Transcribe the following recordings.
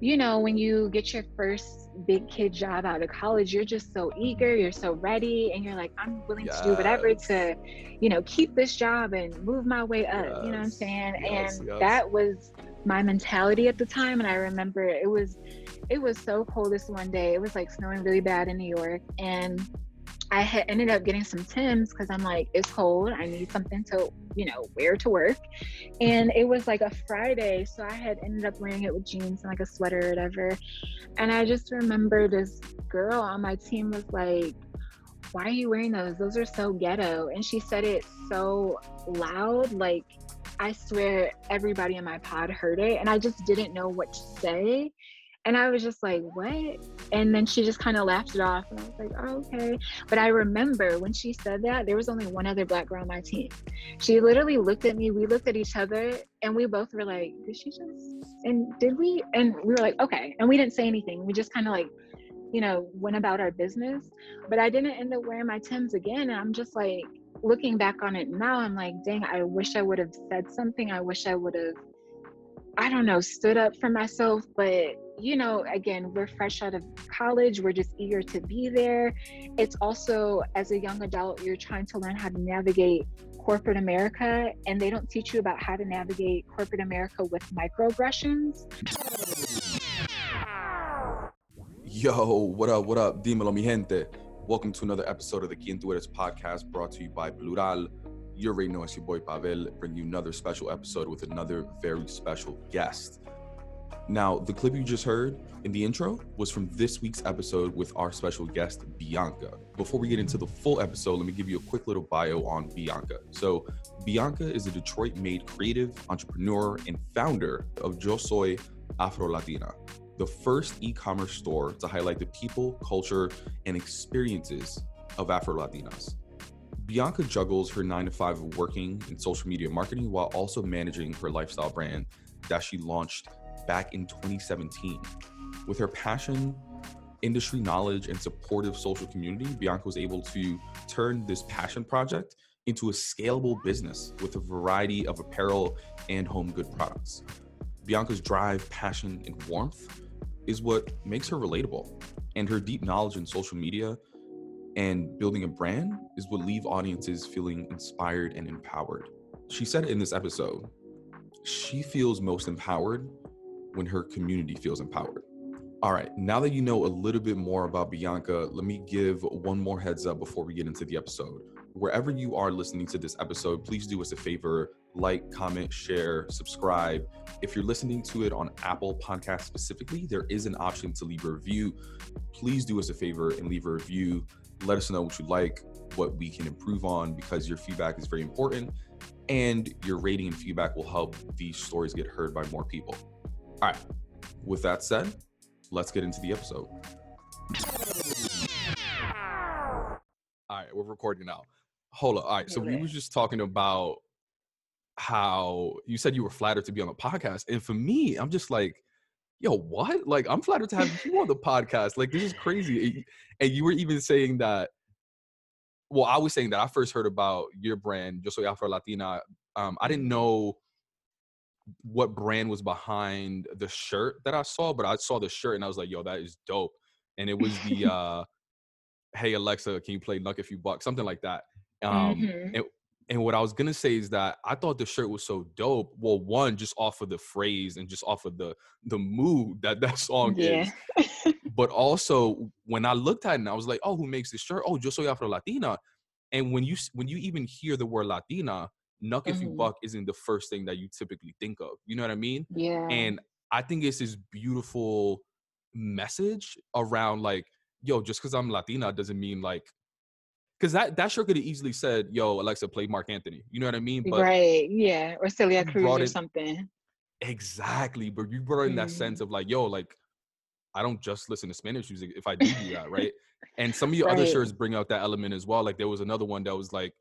you know, when you get your first big kid job out of college, you're just so eager, you're so ready, and you're like, I'm willing yes. to do whatever to, you know, keep this job and move my way up. Yes. You know what I'm saying? Yes, and that was my mentality at the time. And I remember it was it was so cold this one day. It was like snowing really bad in New York. And I had ended up getting some Tim's because I'm like, it's cold. I need something to, you know, wear to work. And it was like a Friday. So I had ended up wearing it with jeans and like a sweater or whatever. And I just remember this girl on my team was like, why are you wearing those? Those are so ghetto. And she said it so loud, like I swear everybody in my pod heard it. And I just didn't know what to say. And I was just like, what? And then she just kind of laughed it off. And I was like, oh, okay. But I remember when she said that, there was only one other black girl on my team. She literally looked at me, we looked at each other, and we both were like, did she just, and did we? And we were like, okay. And we didn't say anything. We just kind of like, you know, went about our business. But I didn't end up wearing my Tim's again. And I'm just like, looking back on it now, I'm like, dang, I wish I would have said something. I wish I would have, I don't know, stood up for myself. But you know, again, we're fresh out of college, we're just eager to be there. It's also, as a young adult, you're trying to learn how to navigate corporate America, and they don't teach you about how to navigate corporate America with microaggressions. Yo, what up, what up? Dímelo, mi gente. Welcome to another episode of the Quien Tú Eres podcast brought to you by Plural. You already know it's your boy Pavel, bring you another special episode with another very special guest. Now, the clip you just heard in the intro was from this week's episode with our special guest, Bianca. Before we get into the full episode, let me give you a quick little bio on Bianca. So, Bianca is a Detroit made creative entrepreneur and founder of Yo Soy Afro Latina, the first e commerce store to highlight the people, culture, and experiences of Afro Latinas. Bianca juggles her nine to five working in social media marketing while also managing her lifestyle brand that she launched back in 2017. With her passion, industry knowledge, and supportive social community, Bianca was able to turn this passion project into a scalable business with a variety of apparel and home good products. Bianca's drive, passion, and warmth is what makes her relatable. And her deep knowledge in social media and building a brand is what leave audiences feeling inspired and empowered. She said in this episode, she feels most empowered when her community feels empowered. All right, now that you know a little bit more about Bianca, let me give one more heads up before we get into the episode. Wherever you are listening to this episode, please do us a favor like, comment, share, subscribe. If you're listening to it on Apple Podcast specifically, there is an option to leave a review. Please do us a favor and leave a review. Let us know what you like, what we can improve on, because your feedback is very important. And your rating and feedback will help these stories get heard by more people. All right. With that said, let's get into the episode. All right, we're recording now. Hold up. All right. So we was just talking about how you said you were flattered to be on the podcast. And for me, I'm just like, yo, what? Like, I'm flattered to have you on the podcast. Like, this is crazy. And you were even saying that, well, I was saying that I first heard about your brand, Yo Soy Afro Latina. Um, I didn't know what brand was behind the shirt that I saw, but I saw the shirt and I was like, yo, that is dope. And it was the uh hey Alexa, can you play Knuck If You Buck? Something like that. Um mm-hmm. and, and what I was gonna say is that I thought the shirt was so dope. Well, one, just off of the phrase and just off of the the mood that that song yeah. is. but also when I looked at it and I was like, oh, who makes this shirt? Oh, Yo Soy Afro Latina. And when you when you even hear the word Latina, Knuck if you mm-hmm. buck isn't the first thing that you typically think of. You know what I mean? Yeah. And I think it's this beautiful message around like, yo, just because I'm Latina doesn't mean like because that that sure could have easily said, "Yo, Alexa, play Marc Anthony." You know what I mean? But right, yeah, or Celia Cruz or in, something. Exactly, but you brought in mm. that sense mm-hmm. of like, "Yo, like, I don't just listen to Spanish music if I do do that, right?" and some of your right. other shirts bring out that element as well. Like there was another one that was like,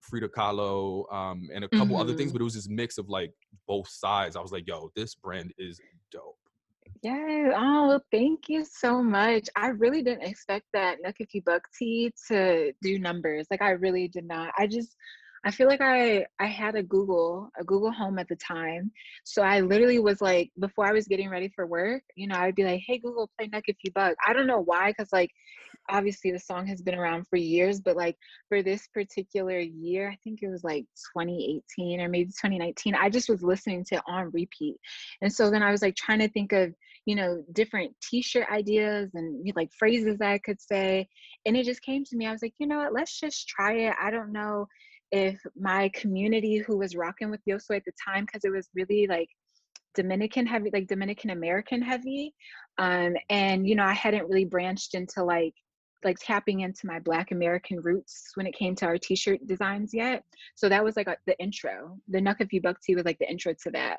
Frida Kahlo, um, and a couple mm-hmm. other things, mm-hmm. but it was this mix of like both sides. I was like, yo, this brand is dope. Yeah. Oh, thank you so much. I really didn't expect that You Buck tee to do numbers. Like I really did not. I just I feel like I I had a Google a Google Home at the time, so I literally was like before I was getting ready for work, you know, I'd be like, "Hey Google, play Knuck If You Buck." I don't know why, because like obviously the song has been around for years, but like for this particular year, I think it was like 2018 or maybe 2019, I just was listening to it on repeat, and so then I was like trying to think of you know different T-shirt ideas and like phrases I could say, and it just came to me. I was like, you know what, let's just try it. I don't know if my community who was rocking with Yo Soy at the time, because it was really like Dominican heavy, like Dominican American heavy. Um, and you know, I hadn't really branched into like like tapping into my black american roots when it came to our t-shirt designs yet. So that was like a, the intro. The Knuck If You was like the intro to that.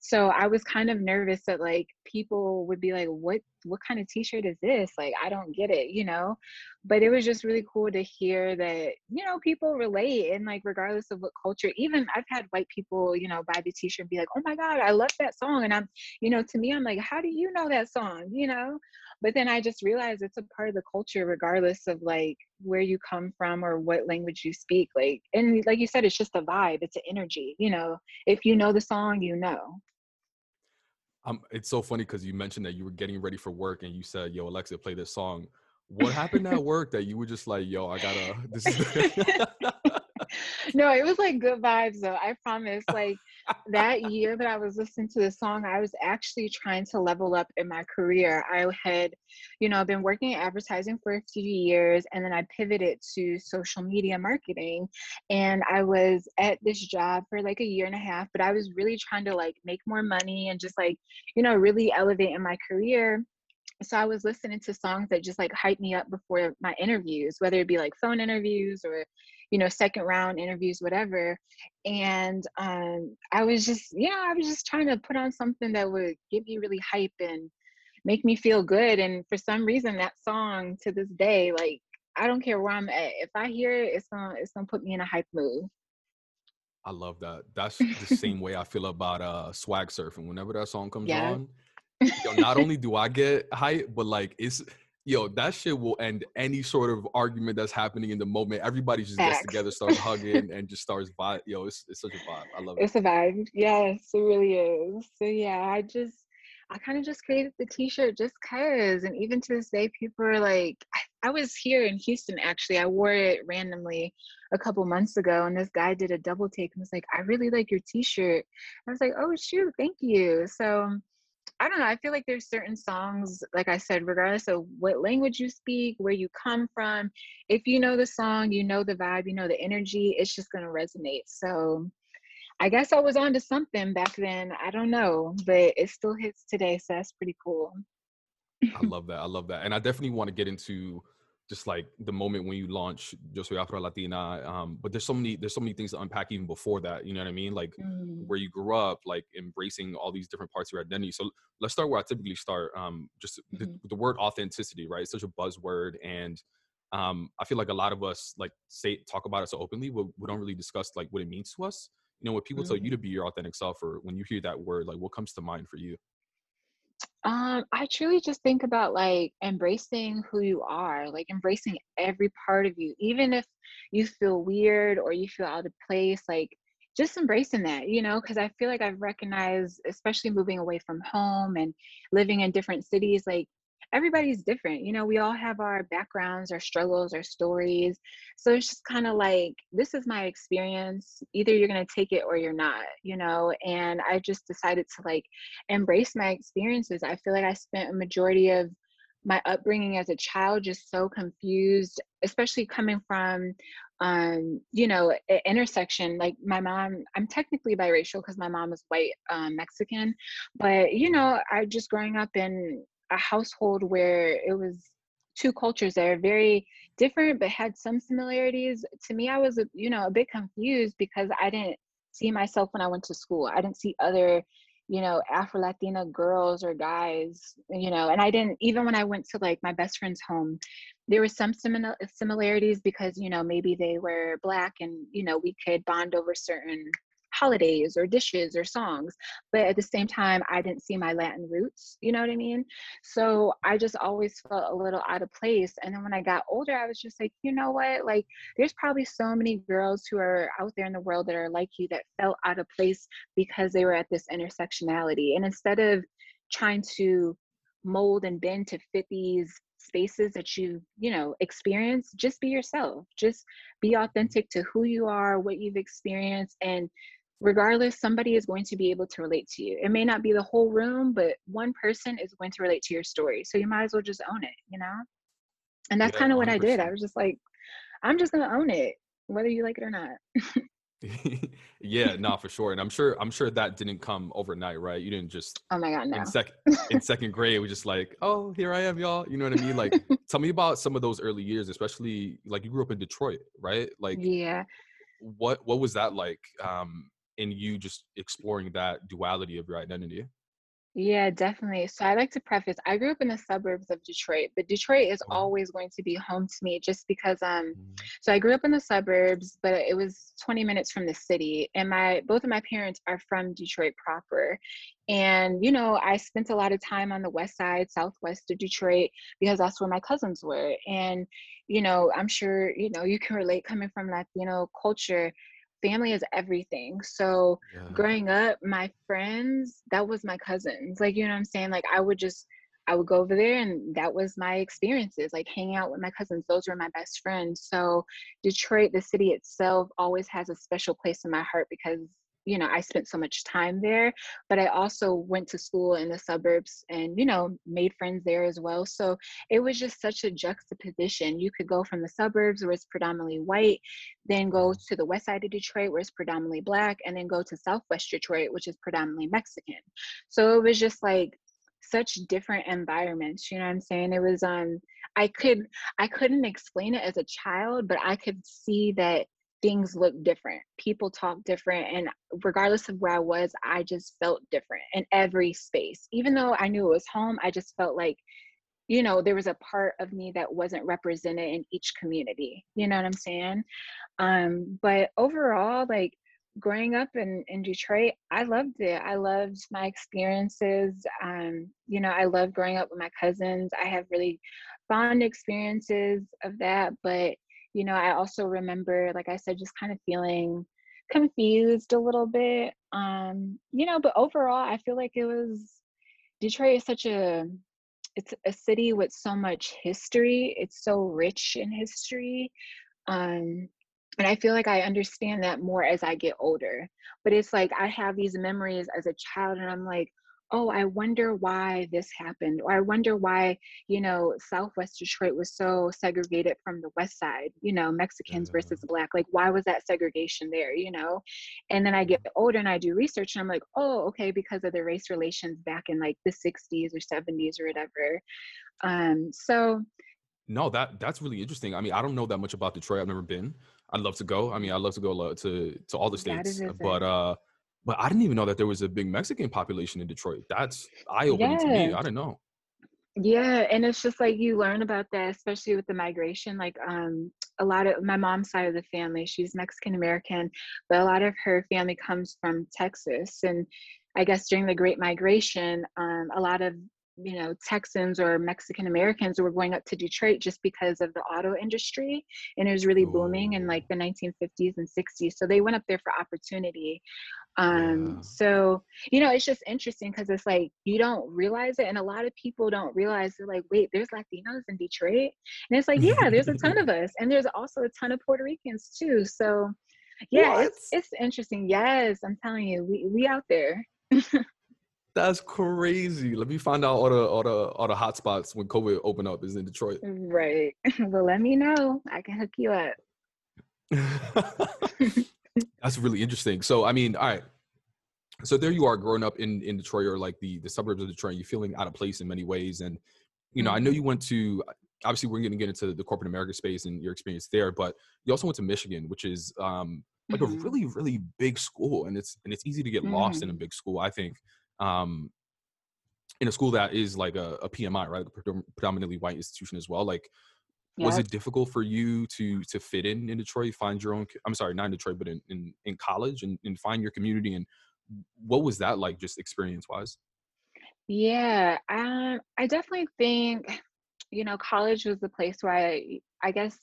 So i was kind of nervous that like people would be like what what kind of t-shirt is this? Like i don't get it you know? But it was just really cool to hear that you know people relate and like regardless of what culture even i've had white people you know buy the t-shirt and be like oh my god i love that song. And i'm you know to me i'm like how do you know that song? you know but then i just realized it's a part of the culture regardless of like where you come from or what language you speak like and like you said it's just a vibe it's an energy you know if you know the song you know um, it's so funny because you mentioned that you were getting ready for work and you said, "Yo, Alexa, play this song." What happened at work that you were just like, "Yo, I gotta." This is. no, it was like good vibes though. I promise. Like that year that I was listening to the song, I was actually trying to level up in my career. I had, you know, been working in advertising for a few years and then I pivoted to social media marketing. And I was at this job for like a year and a half, but I was really trying to like make more money and just like, you know, really elevate in my career so I was listening to songs that just like hype me up before my interviews, whether it be like phone interviews or you know second round interviews whatever. And um i was just yeah i was just trying to put on something that would get me really hype and make me feel good. And for some reason that song to this day like i don't care where i'm at if i hear it it's gonna it's gonna put me in a hype mood. I love that. That's the same way i feel about uh swag surfing. Whenever that song comes yeah. on you know, not only do i get hype but like it's yo, that shit will end any sort of argument that's happening in the moment. Everybody just Facts. gets together, starts hugging, and just starts vibe. Yo, it's, it's such a vibe. I love it. It's a vibe. Yes, it really is. So yeah, I just I kind of just created the t-shirt just cause. And even to this day, people are like, I, I was here in Houston actually. I wore it randomly a couple months ago, and this guy did a double take and was like, I really like your t-shirt. I was like, oh shoot, thank you. So I don't know. I feel like there's certain songs, like I said, regardless of what language you speak, where you come from, if you know the song, you know the vibe, you know the energy, it's just going to resonate. So I guess I was on to something back then. I don't know, but it still hits today. So that's pretty cool. I love that. I love that. And I definitely want to get into just like the moment when you launch Yo Soy Afro Latina. Um, but there's so many there's so many things to unpack even before that. You know what I mean? Like mm. where you grew up, like embracing all these different parts of your identity. So let's start where I typically start. Um, just mm-hmm. the, the, word authenticity, right? It's such a buzzword, and um, I feel like a lot of us like say talk about it so openly, but we don't really discuss like what it means to us. You know, when people mm. tell you mm-hmm. to be your authentic self, or when you hear that word, like what comes to mind for you? Um, I truly just think about like embracing who you are, like embracing every part of you, even if you feel weird or you feel out of place, like just embracing that, you know, because I feel like I've recognized, especially moving away from home and living in different cities, like everybody's different. You know, we all have our backgrounds, our struggles, our stories. So it's just kind of like, this is my experience. Either you're going to take it or you're not, you know? And I just decided to like embrace my experiences. I feel like I spent a majority of my upbringing as a child just so confused especially coming from um you know intersection like my mom i'm technically biracial because my mom is white um, mexican but you know i just growing up in a household where it was two cultures that are very different but had some similarities. To me i was you know a bit confused because i didn't see myself when i went to school. I didn't see other you know afro latina girls or guys you know and i didn't even when i went to like my best friend's home there were some similar similarities because you know maybe they were black and you know we could bond over certain holidays or dishes or songs but at the same time i didn't see my latin roots you know what i mean? So i just always felt a little out of place and then when i got older i was just like you know what? Like there's probably so many girls who are out there in the world that are like you that felt out of place because they were at this intersectionality and instead of trying to mold and bend to fit these spaces that you you know experience just be yourself. Just be authentic to who you are what you've experienced and regardless somebody is going to be able to relate to you it may not be the whole room but one person is going to relate to your story so you might as well just own it you know and that's yeah, kind of what i did i was just like i'm just gonna own it whether you like it or not yeah, no, for sure. And I'm sure I'm sure that didn't come overnight, right? You didn't just Oh my god, no. In second in second grade, we just like, oh, here I am, y'all. You know what I mean? Like tell me about some of those early years, especially like you grew up in Detroit, right? Like Yeah. What what was that like? Um in you just exploring that duality of your identity? Yeah, definitely. So I like to preface I grew up in the suburbs of Detroit, but Detroit is always going to be home to me just because um mm. so I grew up in the suburbs, but it was 20 minutes from the city and my both of my parents are from Detroit proper. And you know, I spent a lot of time on the west side, southwest of Detroit because that's where my cousins were. And you know, I'm sure, you know, you can relate coming from Latino culture family is everything. So yeah. growing up, my friends, that was my cousins. Like, you know what I'm saying? Like I would just I would go over there and that was my experiences, like hanging out with my cousins. Those were my best friends. So Detroit, the city itself, always has a special place in my heart because you know i spent so much time there but i also went to school in the suburbs and you know made friends there as well. So it was just such a juxtaposition. You could go from the suburbs where it's predominantly white then go to the west side of detroit where it's predominantly black and then go to southwest detroit which is predominantly mexican. So it was just like such different environments you know what i'm saying? It was um i could i couldn't explain it as a child but i could see that things look different people talk different and regardless of where i was i just felt different in every space. Even though i knew it was home i just felt like you know there was a part of me that wasn't represented in each community you know what i'm saying? Um but overall like growing up in in detroit i loved it. I loved my experiences um you know i loved growing up with my cousins. I have really fond experiences of that but you know, I also remember, like I said, just kind of feeling confused a little bit. Um, you know, but overall, I feel like it was Detroit is such a it's a city with so much history. It's so rich in history. Um, and I feel like I understand that more as I get older. But it's like I have these memories as a child, and I'm like, oh, I wonder why this happened, or I wonder why, you know, Southwest Detroit was so segregated from the West Side, you know, Mexicans mm-hmm. versus Black. Like, why was that segregation there, you know? And then I get mm-hmm. older and I do research and I'm like, oh, okay, because of the race relations back in like the 60s or 70s or whatever. Um, so. No, that that's really interesting. I mean, I don't know that much about Detroit. I've never been. I'd love to go. I mean, I'd love to go to to all the states, but uh but I didn't even know that there was a big Mexican population in Detroit. That's eye opening yeah. to me. I didn't know. Yeah, and it's just like you learn about that, especially with the migration. Like, um, a lot of my mom's side of the family, she's Mexican American, but a lot of her family comes from Texas. And I guess during the Great Migration, um, a lot of you know Texans or Mexican Americans were going up to Detroit just because of the auto industry and it was really booming in like the 1950s and 60s so they went up there for opportunity um yeah. so you know it's just interesting because it's like you don't realize it and a lot of people don't realize they're like wait there's Latinos in Detroit and it's like yeah there's a ton of us and there's also a ton of Puerto Ricans too so yeah what? it's it's interesting yes I'm telling you we we out there That's crazy. Let me find out all the all the all the hot spots when COVID open up is in Detroit. Right. Well, let me know. I can hook you up. That's really interesting. So, I mean, all right. So there you are, growing up in in Detroit or like the the suburbs of Detroit. You're feeling out of place in many ways, and you know, I know mm-hmm. you went to. Obviously, we're going to get into the corporate America space and your experience there, but you also went to Michigan, which is um, like mm-hmm. a really really big school, and it's and it's easy to get mm-hmm. lost in a mm. big school. I think um, in a school that is like a, a PMI, right, a predominantly white institution as well. Like, Yep. Was it difficult for you to to fit in in Detroit, find your own? I'm sorry, not in Detroit, but in in, in college, and, and find your community? And what was that like, just experience wise? Yeah, um, I definitely think, you know, college was the place where I, I guess,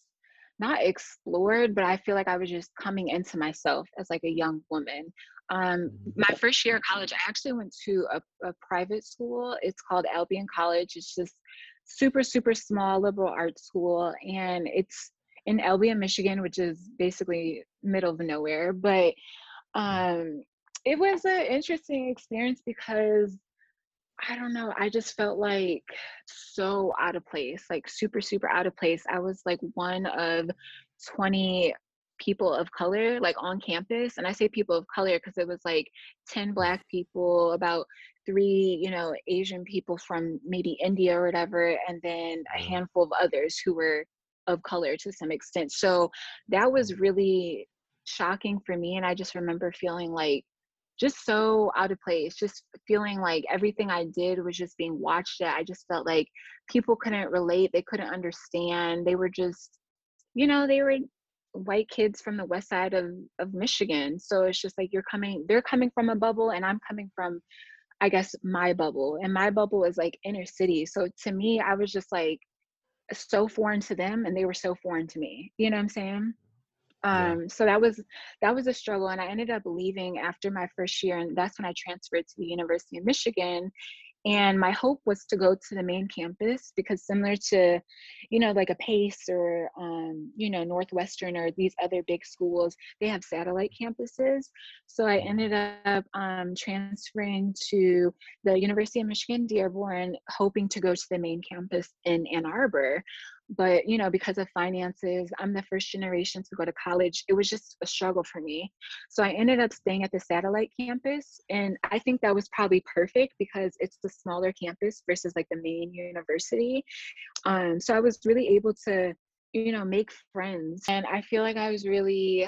not explored, but I feel like I was just coming into myself as like a young woman. Um, mm-hmm. my first year of college, I actually went to a, a private school. It's called Albion College. It's just super, super small liberal arts school, and it's in Albion, Michigan, which is basically middle of nowhere. But um, it was an interesting experience because I don't know. I just felt like so out of place, like super, super out of place. I was like one of 20 people of color like on campus and i say people of color because it was like 10 black people about three you know asian people from maybe india or whatever and then a mm-hmm. handful of others who were of color to some extent so that was mm-hmm. really shocking for me and i just remember feeling like just so out of place, just feeling like everything I did was just being watched at. I just felt like people couldn't relate, they couldn't understand. They were just, you know, they were white kids from the west side of, of Michigan. So it's just like you're coming, they're coming from a bubble and I'm coming from, I guess, my bubble. And my bubble is like inner city. So to me, I was just like so foreign to them and they were so foreign to me. You know what I'm saying? um yeah. so that was that was a struggle and i ended up leaving after my first year and that's when i transferred to the university of michigan and my hope was to go to the main campus because similar to you know like a pace or um, you know northwestern or these other big schools they have satellite campuses. So i ended up um, transferring to the university of michigan dearborn hoping to go to the main campus in ann arbor but you know because of finances i'm the first generation to go to college it was just a struggle for me. So i ended up staying at the satellite campus and i think that was probably perfect because it's the smaller campus versus like the main university. Um, so i was really able to you know make friends and i feel like i was really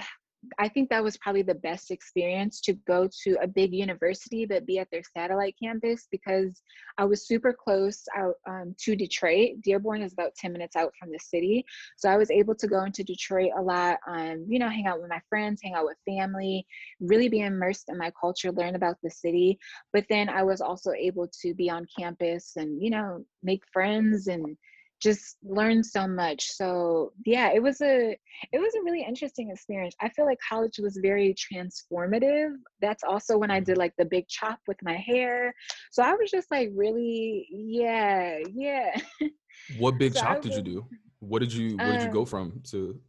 I think that was probably the best experience to go to a big university but be at their satellite campus because I was super close out um, to Detroit. Dearborn is about 10 minutes out from the city. So I was able to go into Detroit a lot, um, you know, hang out with my friends, hang out with family, really be immersed in my culture, learn about the city. But then I was also able to be on campus and, you know, make friends and just learned so much. So yeah it was a it was a really interesting experience. I feel like college was very transformative. That's also when i did like the big chop with my hair. So i was just like really yeah yeah. What big so chop did you do? What did you where did you go um, from to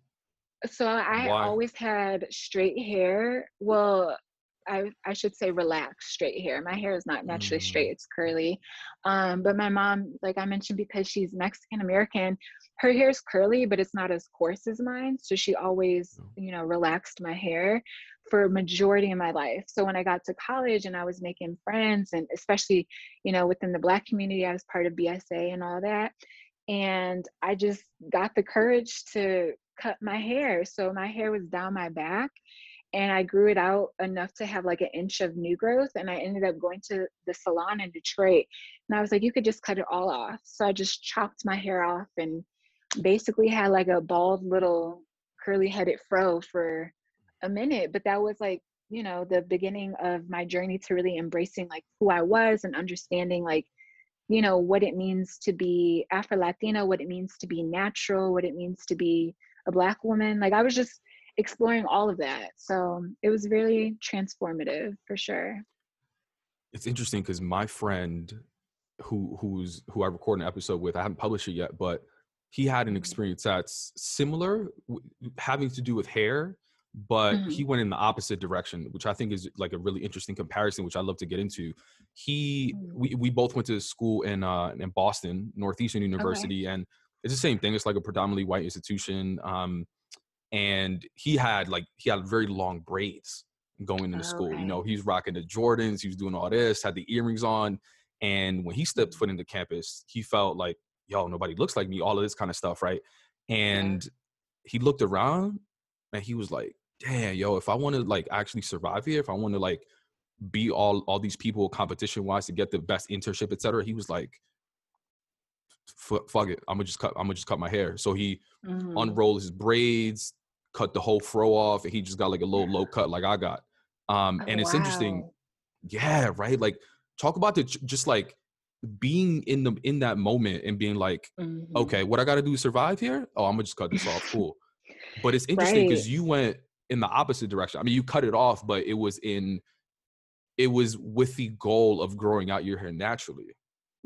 so i Why? always had straight hair. Well I, I should say relaxed straight hair. My hair is not naturally mm. straight, it's curly. Um, but my mom, like I mentioned, because she's Mexican American, her hair is curly, but it's not as coarse as mine. So she always, oh. you know, relaxed my hair for majority of my life. So when I got to college and I was making friends and especially, you know, within the black community, I was part of BSA and all that. And I just got the courage to cut my hair. So my hair was down my back and I grew it out enough to have like an inch of new growth. And I ended up going to the salon in Detroit. And I was like, you could just cut it all off. So I just chopped my hair off and basically had like a bald little curly headed fro for a minute. But that was like, you know, the beginning of my journey to really embracing like who I was and understanding like, you know, what it means to be Afro Latina, what it means to be natural, what it means to be a Black woman. Like I was just exploring all of that. So it was really transformative for sure. It's interesting because my friend who who's who I recorded an episode with, I haven't published it yet, but he had an mm-hmm. experience that's similar, having to do with hair, but mm-hmm. he went in the opposite direction, which I think is like a really interesting comparison, which I love to get into. He, mm-hmm. we, we both went to school in uh, in Boston, Northeastern University, okay. and it's the same thing. It's like a predominantly white institution. Um, and he had like he had very long braids going into school. You know, he's rocking the Jordans, he was doing all this, had the earrings on, and when he stepped mm-hmm. foot into campus, he felt like, yo, nobody looks like me, all of this kind of stuff, right? And yeah. he looked around and he was like, damn, yo, if I want to like actually survive here, if I want to like be all all these people competition wise to get the best internship, etc., he was like, fuck it, I'm gonna just cut. I'm gonna just cut my hair. So he Mhm. unrolled his braids, cut the whole fro off, and he just got like a little low cut like I got. Um, and Oh, it's interesting, yeah, right. Like talk about the just like being in the in that moment and being like, Mhm. okay, what I got to do to survive here? Oh, I'm gonna just cut this off. Cool. But it's interesting because Right. you went in the opposite direction. I mean, you cut it off, but it was in it was with the goal of growing out your hair naturally.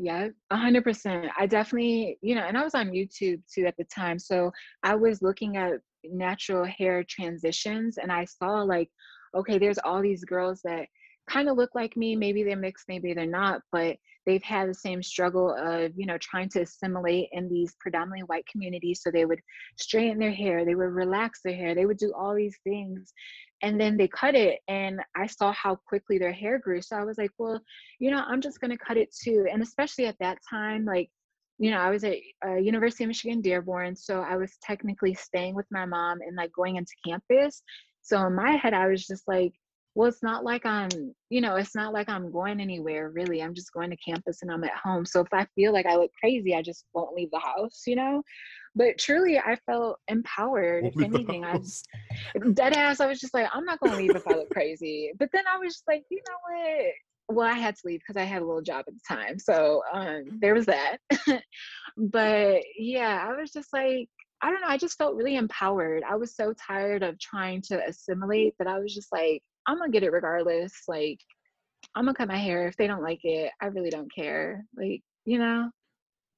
Yeah, a hundred percent. I definitely, you know, and I was on YouTube too at the time. So I was looking at natural hair transitions and I saw like, okay, there's all these girls that kind of look like me. Maybe they're mixed, maybe they're not, but they've had the same struggle of, you know, trying to assimilate in these predominantly white communities. So they would straighten their hair, they would relax their hair, they would do all these things. And then they cut it, and I saw how quickly their hair grew. So I was like, well, you know, I'm just gonna cut it too. And especially at that time, like, you know, I was at uh, University of Michigan Dearborn, so I was technically staying with my mom and like going into campus. So in my head, I was just like, well, it's not like I'm, you know, it's not like I'm going anywhere really. I'm just going to campus and I'm at home. So if I feel like I look crazy, I just won't leave the house, you know. But truly, I felt empowered. If anything, I house. dead ass. I was just like, I'm not gonna leave if I look crazy. But then I was just like, you know what? Well, I had to leave because I had a little job at the time. So um, there was that. but yeah, I was just like, I don't know. I just felt really empowered. I was so tired of trying to assimilate that I was just like, I'm gonna get it regardless. Like, I'm gonna cut my hair. If they don't like it, I really don't care. Like, you know?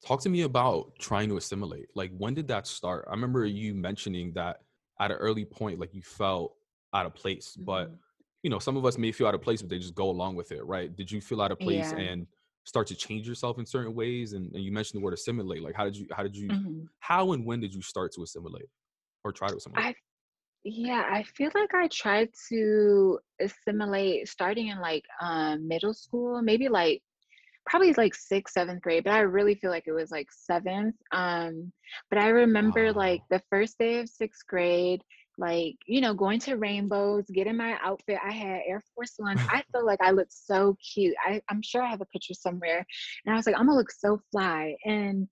Talk to me about trying to assimilate. Like, when did that start? I remember you mentioning that at an early point, like you felt out of place. But Mhm. you know, some of us may feel out of place, but they just go along with it, right? Did you feel out of place Yeah. and start to change yourself in certain ways? And, and you mentioned the word assimilate. Like, how did you? How did you? Mhm. How and when did you start to assimilate or try to assimilate? I Yeah, I feel like I tried to assimilate starting in like um, middle school, maybe like probably like sixth, seventh grade, but I really feel like it was like seventh. Um, but I remember like the first day of sixth grade, like, you know, going to Rainbows, getting my outfit. I had Air Force Ones. I felt like I looked so cute. I, I'm sure I have a picture somewhere. And I was like, I'm gonna look so fly. And,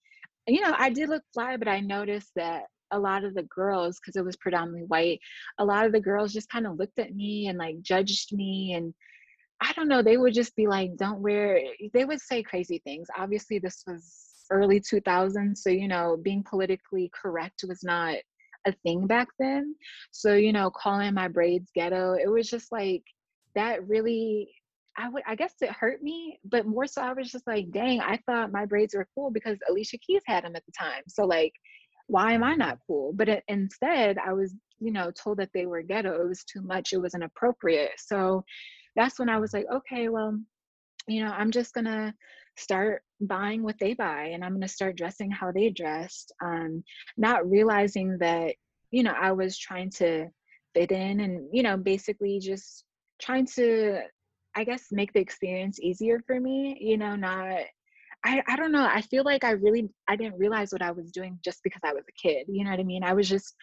you know, I did look fly, but I noticed that a lot of the girls, because it was predominantly white, a lot of the girls just kind of looked at me and like judged me and I don't know, they would just be like, don't wear, they would say crazy things. Obviously, this was early 2000s, so, you know, being politically correct was not a thing back then. So, you know, calling my braids ghetto, it was just like, that really, I would, I guess it hurt me, but more so, I was just like, dang, I thought my braids were cool because Alicia Keys had them at the time. So, like, why am I not cool? But it, instead, I was, you know, told that they were ghetto. It was too much. It was inappropriate. So, that's when I was like, okay, well, you know, I'm just gonna start buying what they buy and I'm gonna start dressing how they dressed. Um, not realizing that, you know, I was trying to fit in and, you know, basically just trying to, I guess, make the experience easier for me, you know, not I, I don't know. I feel like I really I didn't realize what I was doing just because I was a kid. You know what I mean? I was just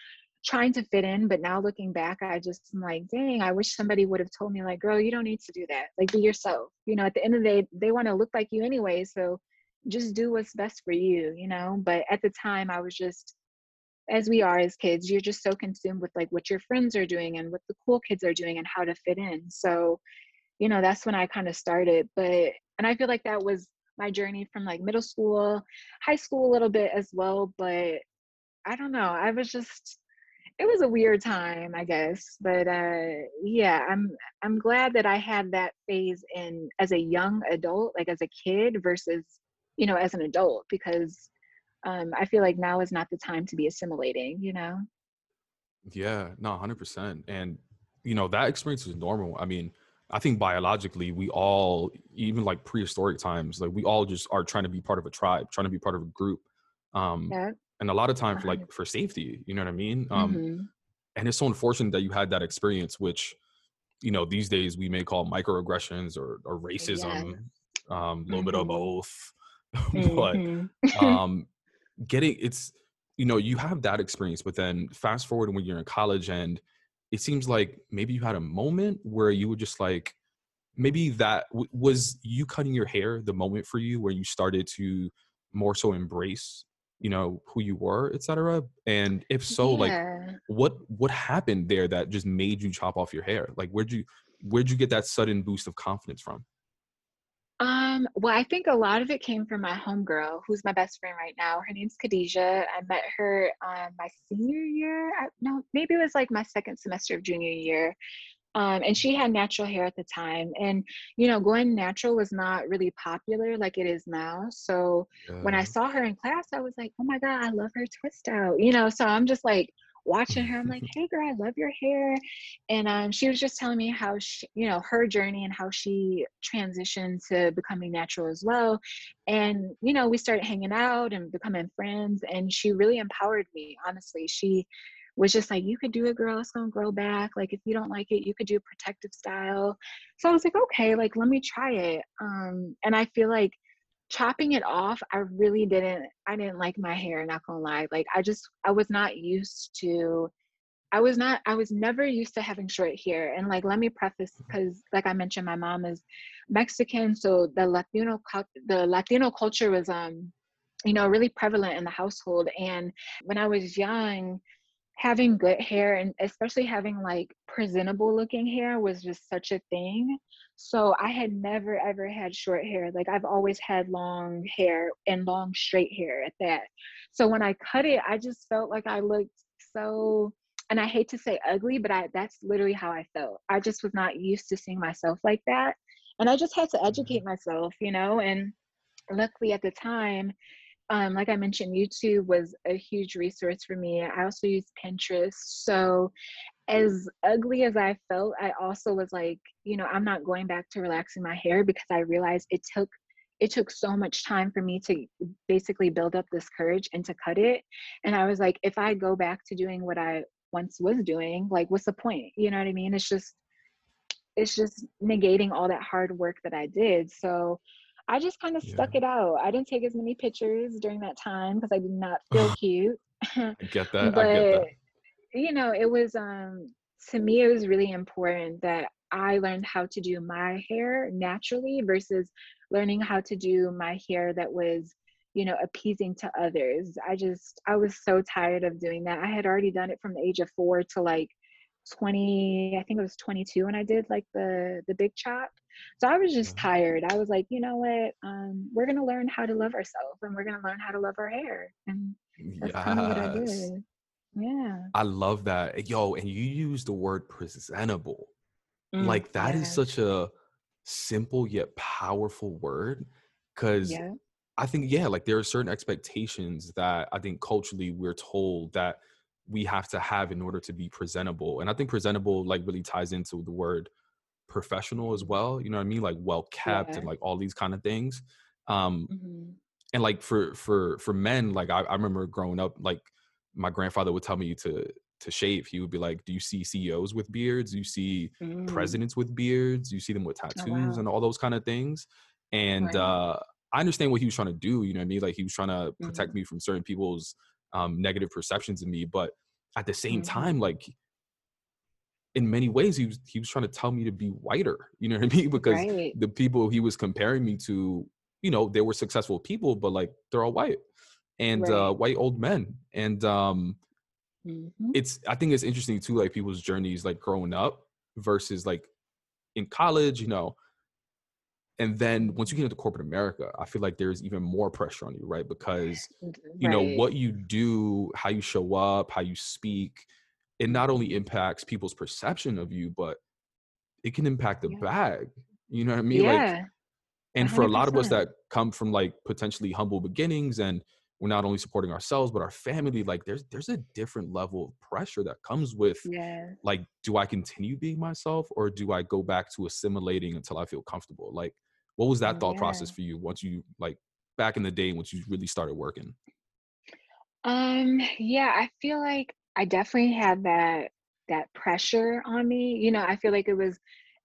trying to fit in, but now looking back, I just am like, dang, I wish somebody would have told me, like, girl, you don't need to do that. Like, be yourself. You know, at the end of the day, they want to look like you anyway. So just do what's best for you, you know? But at the time, I was just, as we are as kids, you're just so consumed with like what your friends are doing and what the cool kids are doing and how to fit in. So, you know, that's when I kind of started. But, and I feel like that was my journey from like middle school, high school a little bit as well. But I don't know. I was just, it was a weird time i guess but uh yeah i'm i'm glad that i had that phase in as a young adult like as a kid versus you know as an adult because um i feel like now is not the time to be assimilating you know Yeah, no, 100%. And, you know, that experience is normal. I mean, I think biologically, we all, even like prehistoric times, like we all just are trying to be part of a tribe, trying to be part of a group. Um, yeah and a lot of times, like for safety, you know what I mean? Um, hmm and it's so unfortunate that you had that experience, which, you know, these days we may call microaggressions or, or racism, um, a little bit of hmm both. but hmm um, getting it's you know you have that experience but then fast forward when you're in college and it seems like maybe you had a moment where you were just like maybe that w- was you cutting your hair the moment for you where you started to more so embrace you know who you were etc and if so yeah. like what what happened there that just made you chop off your hair like where'd you where'd you get that sudden boost of confidence from um, well, I think a lot of it came from my homegirl, who's my best friend right now. Her name's Khadijah. I met her um, my senior year. I, no, maybe it was like my second semester of junior year. Um, and she had natural hair at the time. And, you know, going natural was not really popular like it is now. So yeah. when I saw her in class, I was like, oh my God, I love her twist out, you know? So I'm just like, watching her i'm like hey girl i love your hair and um, she was just telling me how she you know her journey and how she transitioned to becoming natural as well and you know we started hanging out and becoming friends and she really empowered me honestly she was just like you could do it girl it's gonna grow back like if you don't like it you could do a protective style so i was like okay like let me try it um and i feel like chopping it off i really didn't i didn't like my hair not gonna lie like i just i was not used to i was not i was never used to having short hair and like let me preface because mm-hmm. like i mentioned my mom is mexican so the latino the latino culture was um you know really prevalent in the household and when i was young having good hair and especially having like presentable looking hair was just such a thing so I had never ever had short hair. Like I've always had long hair and long straight hair at that. So when I cut it, I just felt like I looked so and I hate to say ugly, but I that's literally how I felt. I just was not used to seeing myself like that. And I just had to educate mm-hmm. myself, you know, and luckily at the time um, like I mentioned, YouTube was a huge resource for me. I also used Pinterest. So as ugly as I felt, I also was like, you know, I'm not going back to relaxing my hair because I realized it took it took so much time for me to basically build up this courage and to cut it. And I was like, if I go back to doing what I once was doing, like what's the point? You know what I mean? It's just it's just negating all that hard work that I did. So I just kind of yeah. stuck it out. I didn't take as many pictures during that time because I did not feel cute. I get that. but, I get that you know, it was um to me it was really important that I learned how to do my hair naturally versus learning how to do my hair that was, you know, appeasing to others. I just I was so tired of doing that. I had already done it from the age of 4 to like 20 i think it was 22 when i did like the the big chop so i was just mm-hmm. tired i was like you know what um we're gonna learn how to love ourselves and we're gonna learn how to love our hair and that's yes. kind of what i did yeah. I love that. Yo, and you use the word presentable. Mm, like that yeah. is such a simple yet powerful word cuz yeah. I think yeah, like there are certain expectations that I think culturally we're told that we have to have in order to be presentable. And I think presentable like really ties into the word professional as well, you know what I mean? Like well kept yeah. and like all these kind of things. Um mm-hmm. and like for for for men like I, I remember growing up like my grandfather would tell me to to shave. He would be like, "Do you see CEOs with beards? Do you see mm. presidents with beards? Do you see them with tattoos oh, wow. and all those kind of things?" And uh, I understand what he was trying to do. You know what I mean? Like he was trying to protect mm-hmm. me from certain people's um, negative perceptions of me, but at the same mm-hmm. time, like in many ways, he was he was trying to tell me to be whiter. You know what I mean? Because right. the people he was comparing me to, you know, they were successful people, but like they're all white and right. uh, white old men. And um, mm-hmm. it's I think it's interesting too, like people's journeys, like growing up versus like in college, you know. And then once you get into corporate America, I feel like there's even more pressure on you, right? Because you right. know what you do, how you show up, how you speak, it not only mm-hmm. impacts people's perception of you, but it can impact the yeah. bag. You know what I mean? Yeah. Like and 100%. for a lot of us that come from like potentially humble beginnings and we're not only supporting ourselves but our family like there's there's a different level of pressure that comes with yeah. like do i continue being myself or do i go back to assimilating until i feel comfortable like what was that thought yeah. process for you once you like back in the day once you really started working um yeah i feel like i definitely had that that pressure on me you know i feel like it was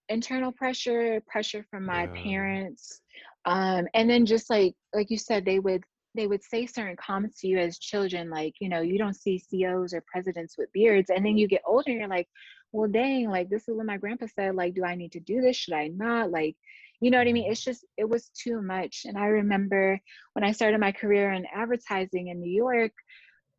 internal pressure pressure from my yeah. parents um and then just like like you said they would they would say certain comments to you as children, like, you know, you don't see CEOs or presidents with beards. And then you get older and you're like, well, dang, like, this is what my grandpa said. Like, do I need to do this? Should I not? Like, you know what I mean? It's just, it was too much. And I remember when I started my career in advertising in New York,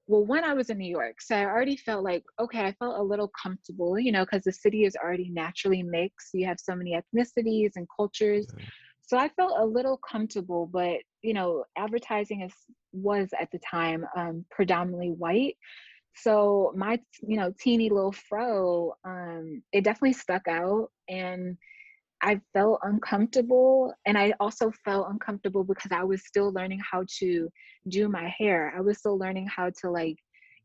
well, when I was in New York, so I already felt like, okay, I felt a little comfortable, you know, because the city is already naturally mixed. You have so many ethnicities and cultures. So I felt a little comfortable, but you know, advertising is was at the time um, predominantly white. So my, you know, teeny little fro, um, it definitely stuck out, and I felt uncomfortable. And I also felt uncomfortable because I was still learning how to do my hair. I was still learning how to like,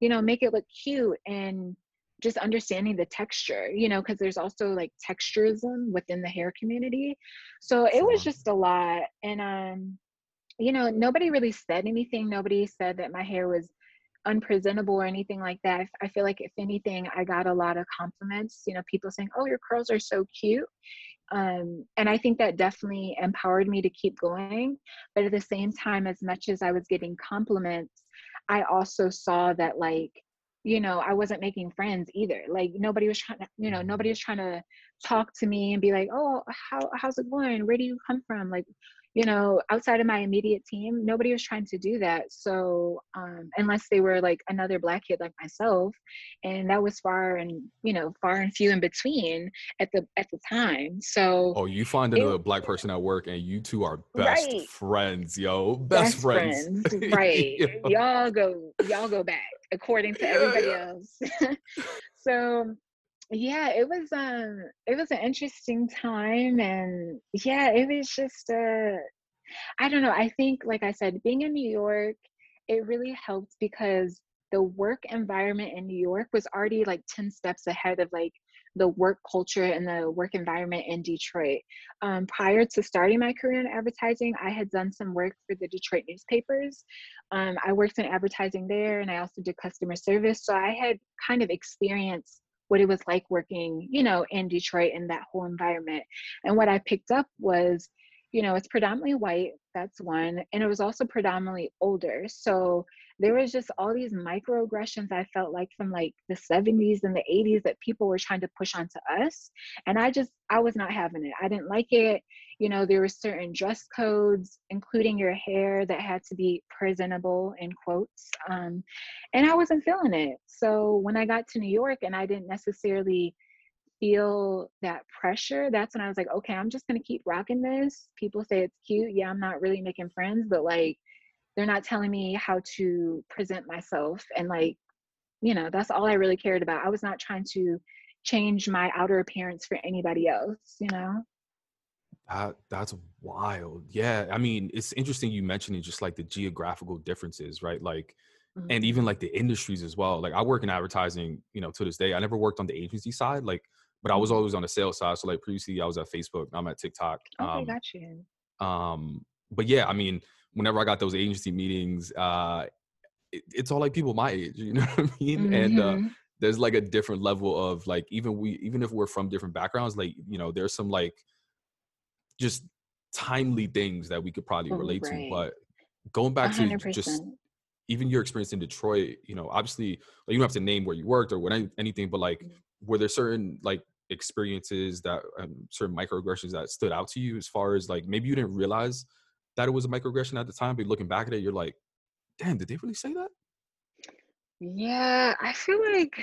you know, make it look cute and just understanding the texture, you know, because there's also like texturism within the hair community. So it was just a lot. And um, you know, nobody really said anything. Nobody said that my hair was unpresentable or anything like that. I feel like if anything, I got a lot of compliments, you know, people saying, Oh, your curls are so cute. Um, and I think that definitely empowered me to keep going. But at the same time, as much as I was getting compliments, I also saw that like you know i wasn't making friends either like nobody was trying to you know nobody was trying to talk to me and be like oh how how's it going where do you come from like you know outside of my immediate team nobody was trying to do that so um unless they were like another black kid like myself and that was far and you know far and few in between at the at the time so oh you find another it, black person at work and you two are best right. friends yo best, best friends. friends. right yeah. y'all go y'all go back according to everybody yeah. else. so yeah, it was um it was an interesting time and yeah, it was just uh I don't know, I think like I said, being in New York, it really helped because the work environment in New York was already like 10 steps ahead of like the work culture and the work environment in Detroit. Um, prior to starting my career in advertising, I had done some work for the Detroit newspapers. Um, I worked in advertising there and I also did customer service. So I had kind of experienced what it was like working, you know, in Detroit in that whole environment. And what I picked up was, you know, it's predominantly white, that's one. And it was also predominantly older. So there was just all these microaggressions I felt like from like the 70s and the 80s that people were trying to push onto us. And I just, I was not having it. I didn't like it. You know, there were certain dress codes, including your hair, that had to be presentable in quotes. Um, and I wasn't feeling it. So when I got to New York and I didn't necessarily feel that pressure, that's when I was like, okay, I'm just gonna keep rocking this. People say it's cute. Yeah, I'm not really making friends, but like they're not telling me how to present myself and like you know that's all i really cared about i was not trying to change my outer appearance for anybody else you know that that's wild yeah i mean it's interesting you mentioning just like the geographical differences right like mm-hmm. and even like the industries as well like i work in advertising you know to this day i never worked on the agency side like but i was mm-hmm. always on the sales side so like previously i was at facebook i'm at tiktok okay um, got you um but yeah i mean whenever I got those agency meetings, uh, it, it's all like people my age, you know what I mean? Mm-hmm. And uh, mm-hmm. there's like a different level of like even we even if we're from different backgrounds, like you know, there's some like just timely things that we could probably relate right. to. But going back 100%. to just even your experience in Detroit, you know, obviously like, you don't have to name where you worked or what anything, but like mm-hmm. were there certain like experiences that um, certain microaggressions that stood out to you as far as like maybe you didn't realize that it was a microaggression at the time, but looking back at it, you're like, damn, did they really say that? Yeah, I feel like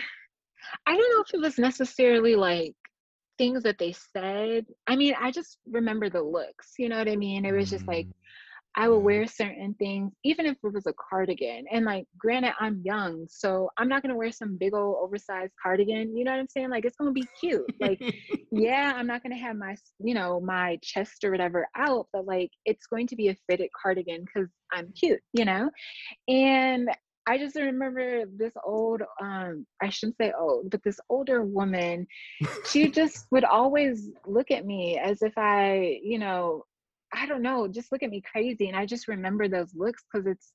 I don't know if it was necessarily like things that they said. I mean, I just remember the looks, you know what I mean? It was just like mm. I would wear certain things, even if it was a cardigan. And like, granted, I'm young, so I'm not gonna wear some big old oversized cardigan. You know what I'm saying? Like, it's gonna be cute. Like, yeah, I'm not gonna have my, you know, my chest or whatever out, but like, it's going to be a fitted cardigan because I'm cute, you know. And I just remember this old, um, I shouldn't say old, but this older woman, she just would always look at me as if I, you know, I don't know, just look at me crazy. And I just remember those looks because it's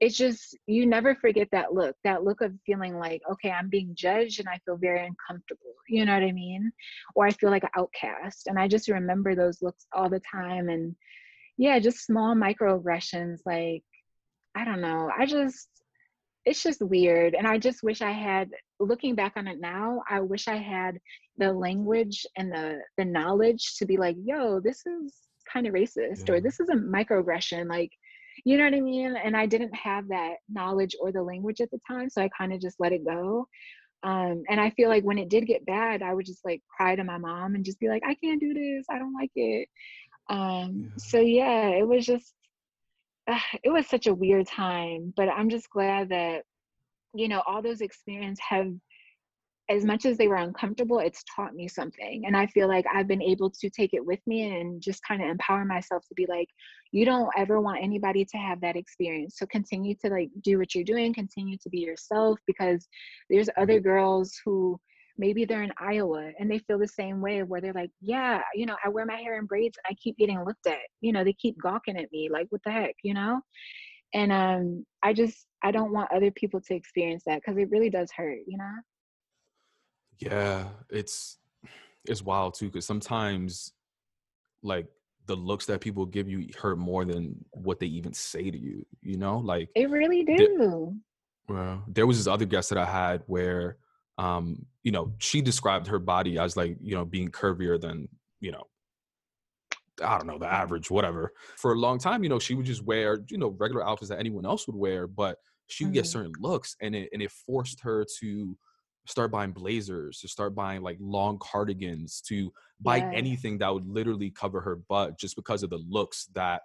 it's just you never forget that look, that look of feeling like, okay, I'm being judged and I feel very uncomfortable. You know what I mean? Or I feel like an outcast. And I just remember those looks all the time. And yeah, just small microaggressions, like, I don't know. I just it's just weird. And I just wish I had looking back on it now, I wish I had the language and the the knowledge to be like, yo, this is kind of racist yeah. or this is a microaggression like you know what i mean and i didn't have that knowledge or the language at the time so i kind of just let it go um, and i feel like when it did get bad i would just like cry to my mom and just be like i can't do this i don't like it um, yeah. so yeah it was just it was such a weird time but i'm just glad that you know all those experiences have as much as they were uncomfortable, it's taught me something. And I feel like I've been able to take it with me and just kind of empower myself to be like, you don't ever want anybody to have that experience. So continue to like do what you're doing, continue to be yourself because there's other mm-hmm. girls who maybe they're in Iowa and they feel the same way where they're like, yeah, you know, I wear my hair in braids and I keep getting looked at. You know, they keep gawking at me like, what the heck, you know? And um I just I don't want other people to experience that because it really does hurt, you know? Yeah, it's it's wild too because sometimes like the looks that people give you hurt more than what they even say to you. You know, like they really do. well, there was this other guest that I had where, um, you know, she described her body as like you know being curvier than you know I don't know, the average, whatever. For a long time, you know, she would just wear, you know, regular outfits that anyone else would wear, but she would mm-hmm. get certain looks and it and it forced her to start buying blazers, to start buying like long cardigans, to buy yeah. anything that would literally cover her butt just because of the looks that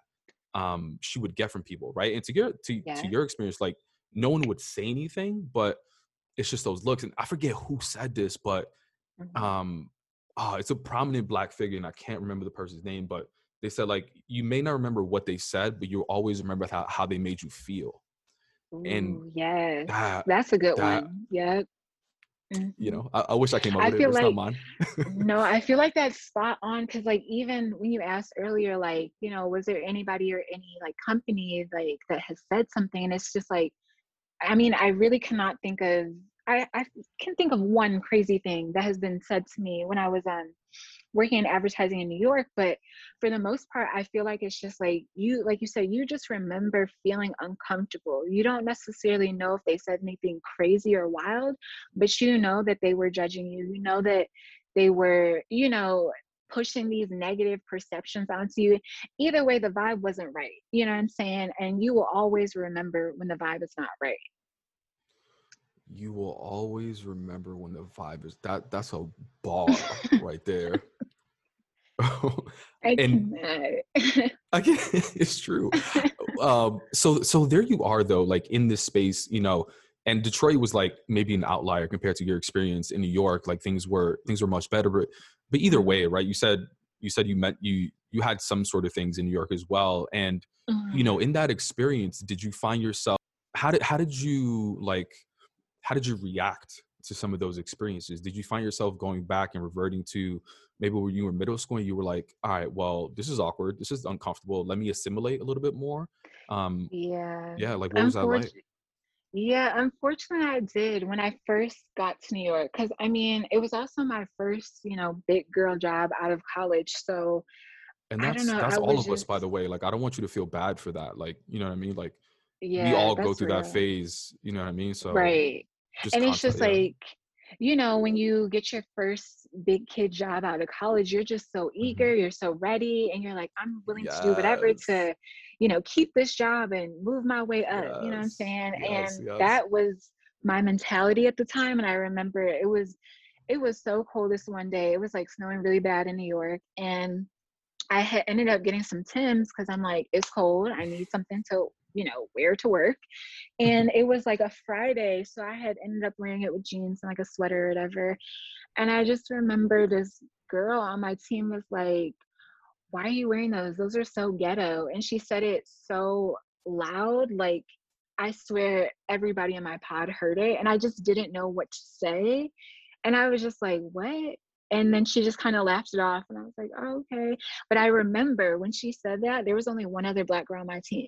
um she would get from people, right? And to your to, yeah. to your experience, like no one would say anything, but it's just those looks. And I forget who said this, but mm-hmm. um oh, it's a prominent black figure, and I can't remember the person's name, but they said like you may not remember what they said, but you'll always remember how, how they made you feel. Ooh, and yes, that, that's a good that, one. Yep. Mm-hmm. You know, I, I, wish I came up with it. It's like, no, I feel like that's spot on because, like, even when you asked earlier, like, you know, was there anybody or any like company like that has said something? And it's just like, I mean, I really cannot think of. I, I can think of one crazy thing that has been said to me when I was um working in advertising in New York, but for the most part, I feel like it's just like you, like you said, you just remember feeling uncomfortable. You don't necessarily know if they said anything crazy or wild, but you know that they were judging you. You know that they were, you know, pushing these negative perceptions onto you. Either way, the vibe wasn't right. You know what I'm saying? And you will always remember when the vibe is not right you will always remember when the vibe is that that's a bar right there and again it's true um so so there you are though like in this space you know and detroit was like maybe an outlier compared to your experience in new york like things were things were much better but but either way right you said you said you met you you had some sort of things in new york as well and mm-hmm. you know in that experience did you find yourself how did how did you like how did you react to some of those experiences? Did you find yourself going back and reverting to maybe when you were middle school and you were like, all right, well, this is awkward. This is uncomfortable. Let me assimilate a little bit more. Um, yeah. Yeah. Like, what was that like? Yeah, unfortunately, I did when I first got to New York. Because I mean, it was also my first, you know, big girl job out of college. So, and that's know, that's all of just... us, by the way. Like, I don't want you to feel bad for that. Like, you know what I mean? Like, yeah, we all go through real. that phase. You know what I mean? So, right and it's just yeah. like you know when you get your first big kid job out of college you're just so eager mm-hmm. you're so ready and you're like i'm willing yes. to do whatever to you know keep this job and move my way up yes. you know what i'm saying yes, and that was my mentality at the time and i remember it was it was so cold this one day it was like snowing really bad in new york and i had ended up getting some tims because i'm like it's cold i need something to you know, wear to work. And it was like a Friday. So I had ended up wearing it with jeans and like a sweater or whatever. And I just remember this girl on my team was like, Why are you wearing those? Those are so ghetto. And she said it so loud, like I swear everybody in my pod heard it. And I just didn't know what to say. And I was just like, What? and then she just kind of laughed it off and i was like oh, okay but i remember when she said that there was only one other black girl on my team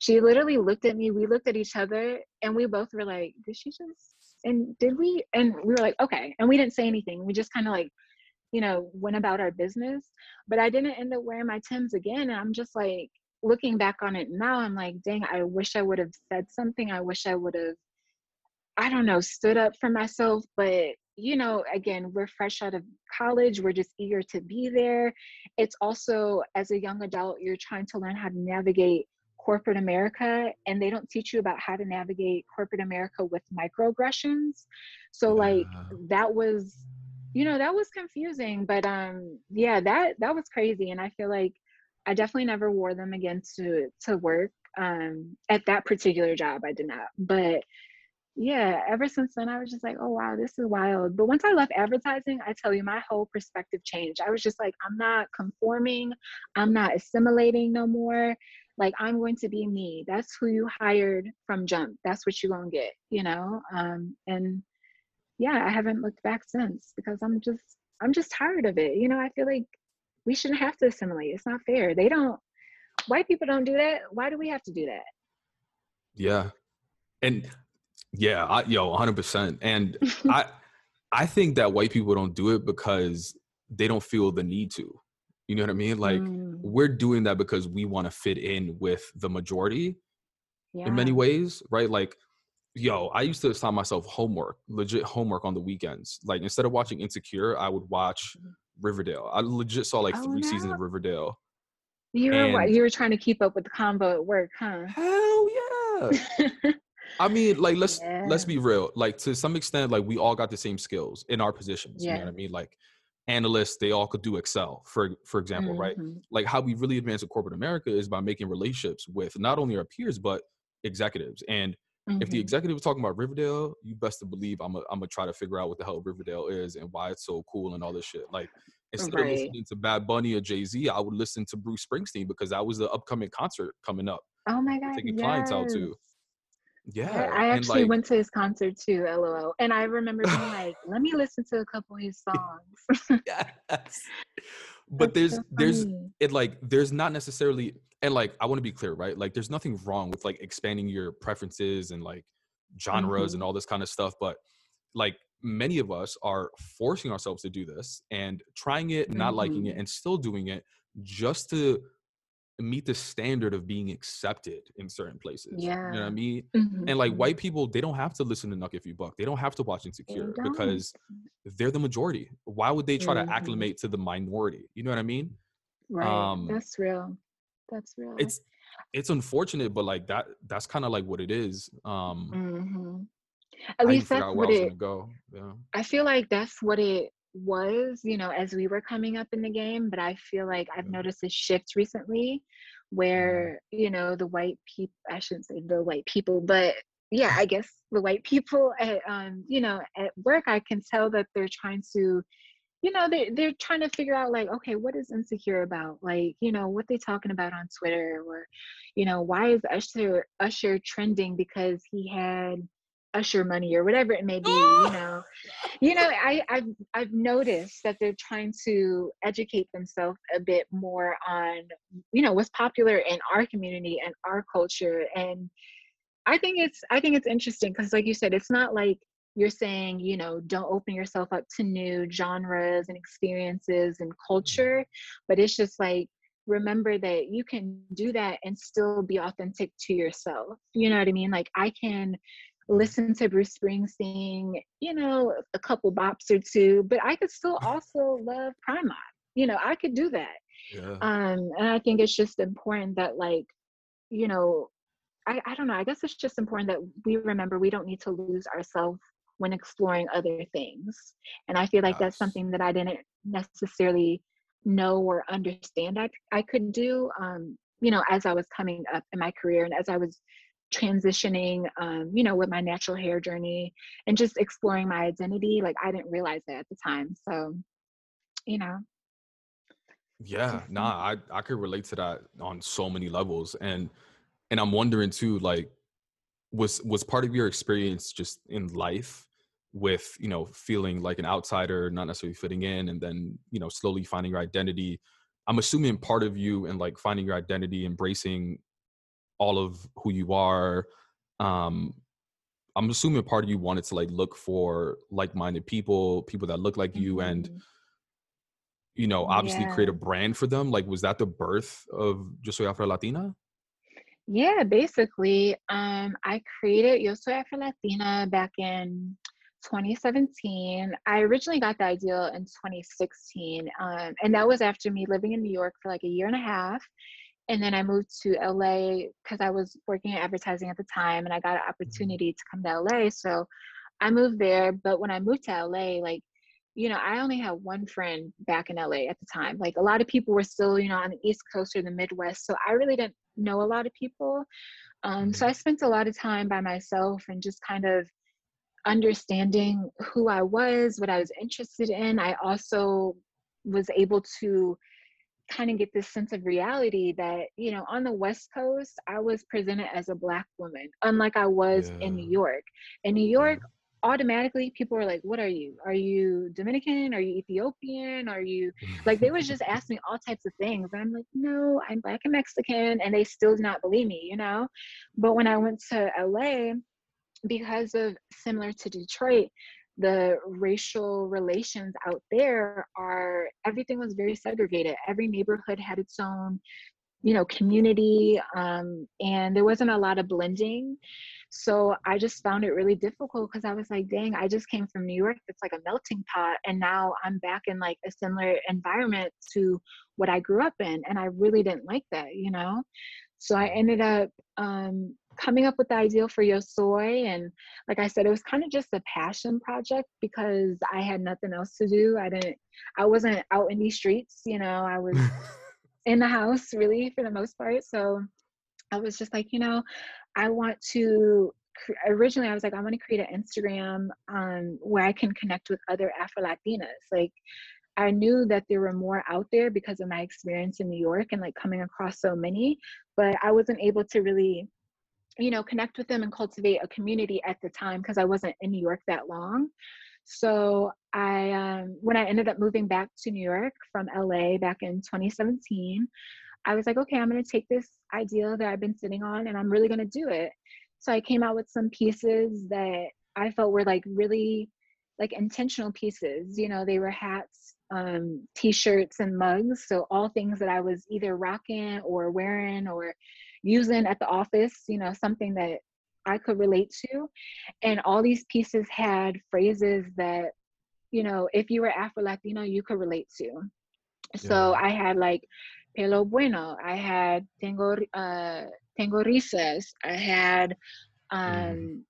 she literally looked at me we looked at each other and we both were like did she just and did we and we were like okay and we didn't say anything we just kind of like you know went about our business but i didn't end up wearing my tims again and i'm just like looking back on it now i'm like dang i wish i would have said something i wish i would have i don't know stood up for myself but you know, again, we're fresh out of college, we're just eager to be there. It's also, as a young adult, you're trying to learn how to navigate corporate America, and they don't teach you about how to navigate corporate America with microaggressions. So, like, that was, you know, that was confusing, but um, yeah, that that was crazy, and I feel like I definitely never wore them again to to work. Um, at that particular job, I did not, but yeah, ever since then, I was just like, oh, wow, this is wild. But once I left advertising, I tell you, my whole perspective changed. I was just like, I'm not conforming, I'm not assimilating no more. Like, I'm going to be me. That's who you hired from jump. That's what you're going to get, you know? Um, and yeah, I haven't looked back since because I'm just, I'm just tired of it. You know, I feel like we shouldn't have to assimilate. It's not fair. They don't, white people don't do that. Why do we have to do that? Yeah. And yeah, I, yo, 100%. And I I think that white people don't do it because they don't feel the need to. You know what I mean? Like mm. we're doing that because we want to fit in with the majority yeah. in many ways, right? Like yo, I used to assign myself homework, legit homework on the weekends. Like instead of watching Insecure, I would watch mm-hmm. Riverdale. I legit saw like oh, three no. seasons of Riverdale. You were you were trying to keep up with the combo at work, huh? Hell yeah. I mean, like let's yeah. let's be real. Like to some extent, like we all got the same skills in our positions. Yeah. You know what I mean? Like analysts, they all could do Excel, for for example, mm-hmm. right? Like how we really advance in corporate America is by making relationships with not only our peers but executives. And mm-hmm. if the mm-hmm. executive is talking about Riverdale, you best to believe I'm gonna try to figure out what the hell Riverdale is and why it's so cool and all this shit. Like instead right. of listening to Bad Bunny or Jay Z, I would listen to Bruce Springsteen because that was the upcoming concert coming up. Oh my god! Taking yes. clients out too. Yeah. I, actually like, went to his concert too, lol. And I remember being like, let me listen to a couple of his songs. yes. But there's so there's it like there's not necessarily and like I want to be clear, right? Like there's nothing wrong with like expanding your preferences and like genres mm-hmm. and all this kind of stuff, but like many of us are forcing ourselves to do this and trying it, not mm-hmm. liking it, mm-hmm. and still doing it just to meet the standard of being accepted in certain places. Yeah. You know what I mean? Mm-hmm. And like mm-hmm. white people, they don't have to listen to Knuck If You Buck. They don't have to watch Insecure they because they're the majority. Why would they try mm-hmm. to acclimate to the minority? You know what I mean? Right. Um, that's real. That's real. It's it's unfortunate, but like that that's kind of like what it is. Um mm-hmm. at least that's what it go. Yeah. I feel like that's what it was, you know, as we were coming up in the game, but I feel like I've noticed a shift recently mm-hmm. where, you know, the white people, I shouldn't say the white people, but yeah, I guess the white people at, um, you know, at work, I can tell that they're trying to, you know, they, they're trying to figure out like, okay, what is insecure about? Like, you know, what they talking about on Twitter or, you know, why is Usher, Usher trending because he had, usher money or whatever it may be you know. You know I, I've, I've noticed that they're trying to educate themselves a bit more on you know what's popular in our community and our culture. And i think it's i think it's interesting because like you said it's not like you're saying you know don't open yourself up to new genres and experiences and mm-hmm. culture but it's just like remember that you can do that and still be authentic to yourself. You know what i mean? Like i can listen to Bruce Springsteen, you know, a couple bops or two, but I could still also love Prime You know, I could do that. Yeah. Um, and I think it's just important that like, you know, I, I don't know, I guess it's just important that we remember we don't need to lose ourselves when exploring other things. And I feel like that's something that I didn't necessarily know or understand I, I could do, um, you know, as I was coming up in my career and as I was transitioning um, you know with my natural hair journey and just exploring my identity like i didn't realize that at the time so you know. Yeah nah i i could relate to that on so many levels and and i'm wondering too like was was part of your experience just in life with you know feeling like an outsider not necessarily fitting in and then you know slowly finding your identity? I'm assuming part of you and like finding your identity embracing all of who you are um i'm assuming part of you wanted to like look for like-minded people people that look like mm-hmm. you and mm-hmm. you know obviously yeah. create a brand for them like was that the birth of yo soy afro latina yeah basically um i created yo soy afro latina back in 2017. I originally got the idea in 2016. Um, and that was after me living in New York for like a year and a half. And then I moved to LA because I was working in advertising at the time and I got an mm-hmm. opportunity to come to LA. So I moved there. But when I moved to LA, like, you know, I only had one friend back in LA at the time. Like a lot of people were still, you know, on the East Coast or the Midwest. So I really didn't know a lot of people. Um, so mm-hmm. I spent a lot of time by myself and just kind of understanding who I was, what I was interested in. I also was able to kind of get this sense of reality that, you know, on the West Coast, I was presented as a Black woman, unlike I was yeah. in New York. In New York, yeah. automatically people were like, What are you? Are you Dominican? Are you Ethiopian? Are you like, they was just asking me all types of things. And I'm like, No, I'm Black and Mexican. And they still did not believe me, you know? But when I went to LA, because of similar to Detroit, the racial relations out there are everything was very segregated. Every neighborhood had its own, you know, community, um, and there wasn't a lot of blending. So I just found it really difficult because I was like, dang, I just came from New York. It's like a melting pot. And now I'm back in like a similar environment to what I grew up in. And I really didn't like that, you know? So I ended up um, coming up with the idea for Yo Soy. And like I said, it was kind of just a passion project because I had nothing else to do. I didn't, I wasn't out in these streets, you know, I was in the house really for the most part. So I was just like, you know, I want to originally I was like, I want to create an Instagram um, where I can connect with other Afro Latinas. Like, I knew that there were more out there because of my experience in New York and like coming across so many, but I wasn't able to really you know connect with them and cultivate a community at the time because i wasn't in new york that long. So i um, when i ended up moving back to new york from la back in 2017 i was like okay i'm going to take this idea that i've been sitting on and i'm really going to do it. So i came out with some pieces that i felt were like really like intentional pieces you know they were hats um, t-shirts and mugs so all things that i was either rocking or wearing or using at the office, you know, something that I could relate to. And all these pieces had phrases that, you know, if you were Afro Latino, you could relate to. Yeah. So I had like pelo bueno, I had tengo uh tengo risas, I had um mm.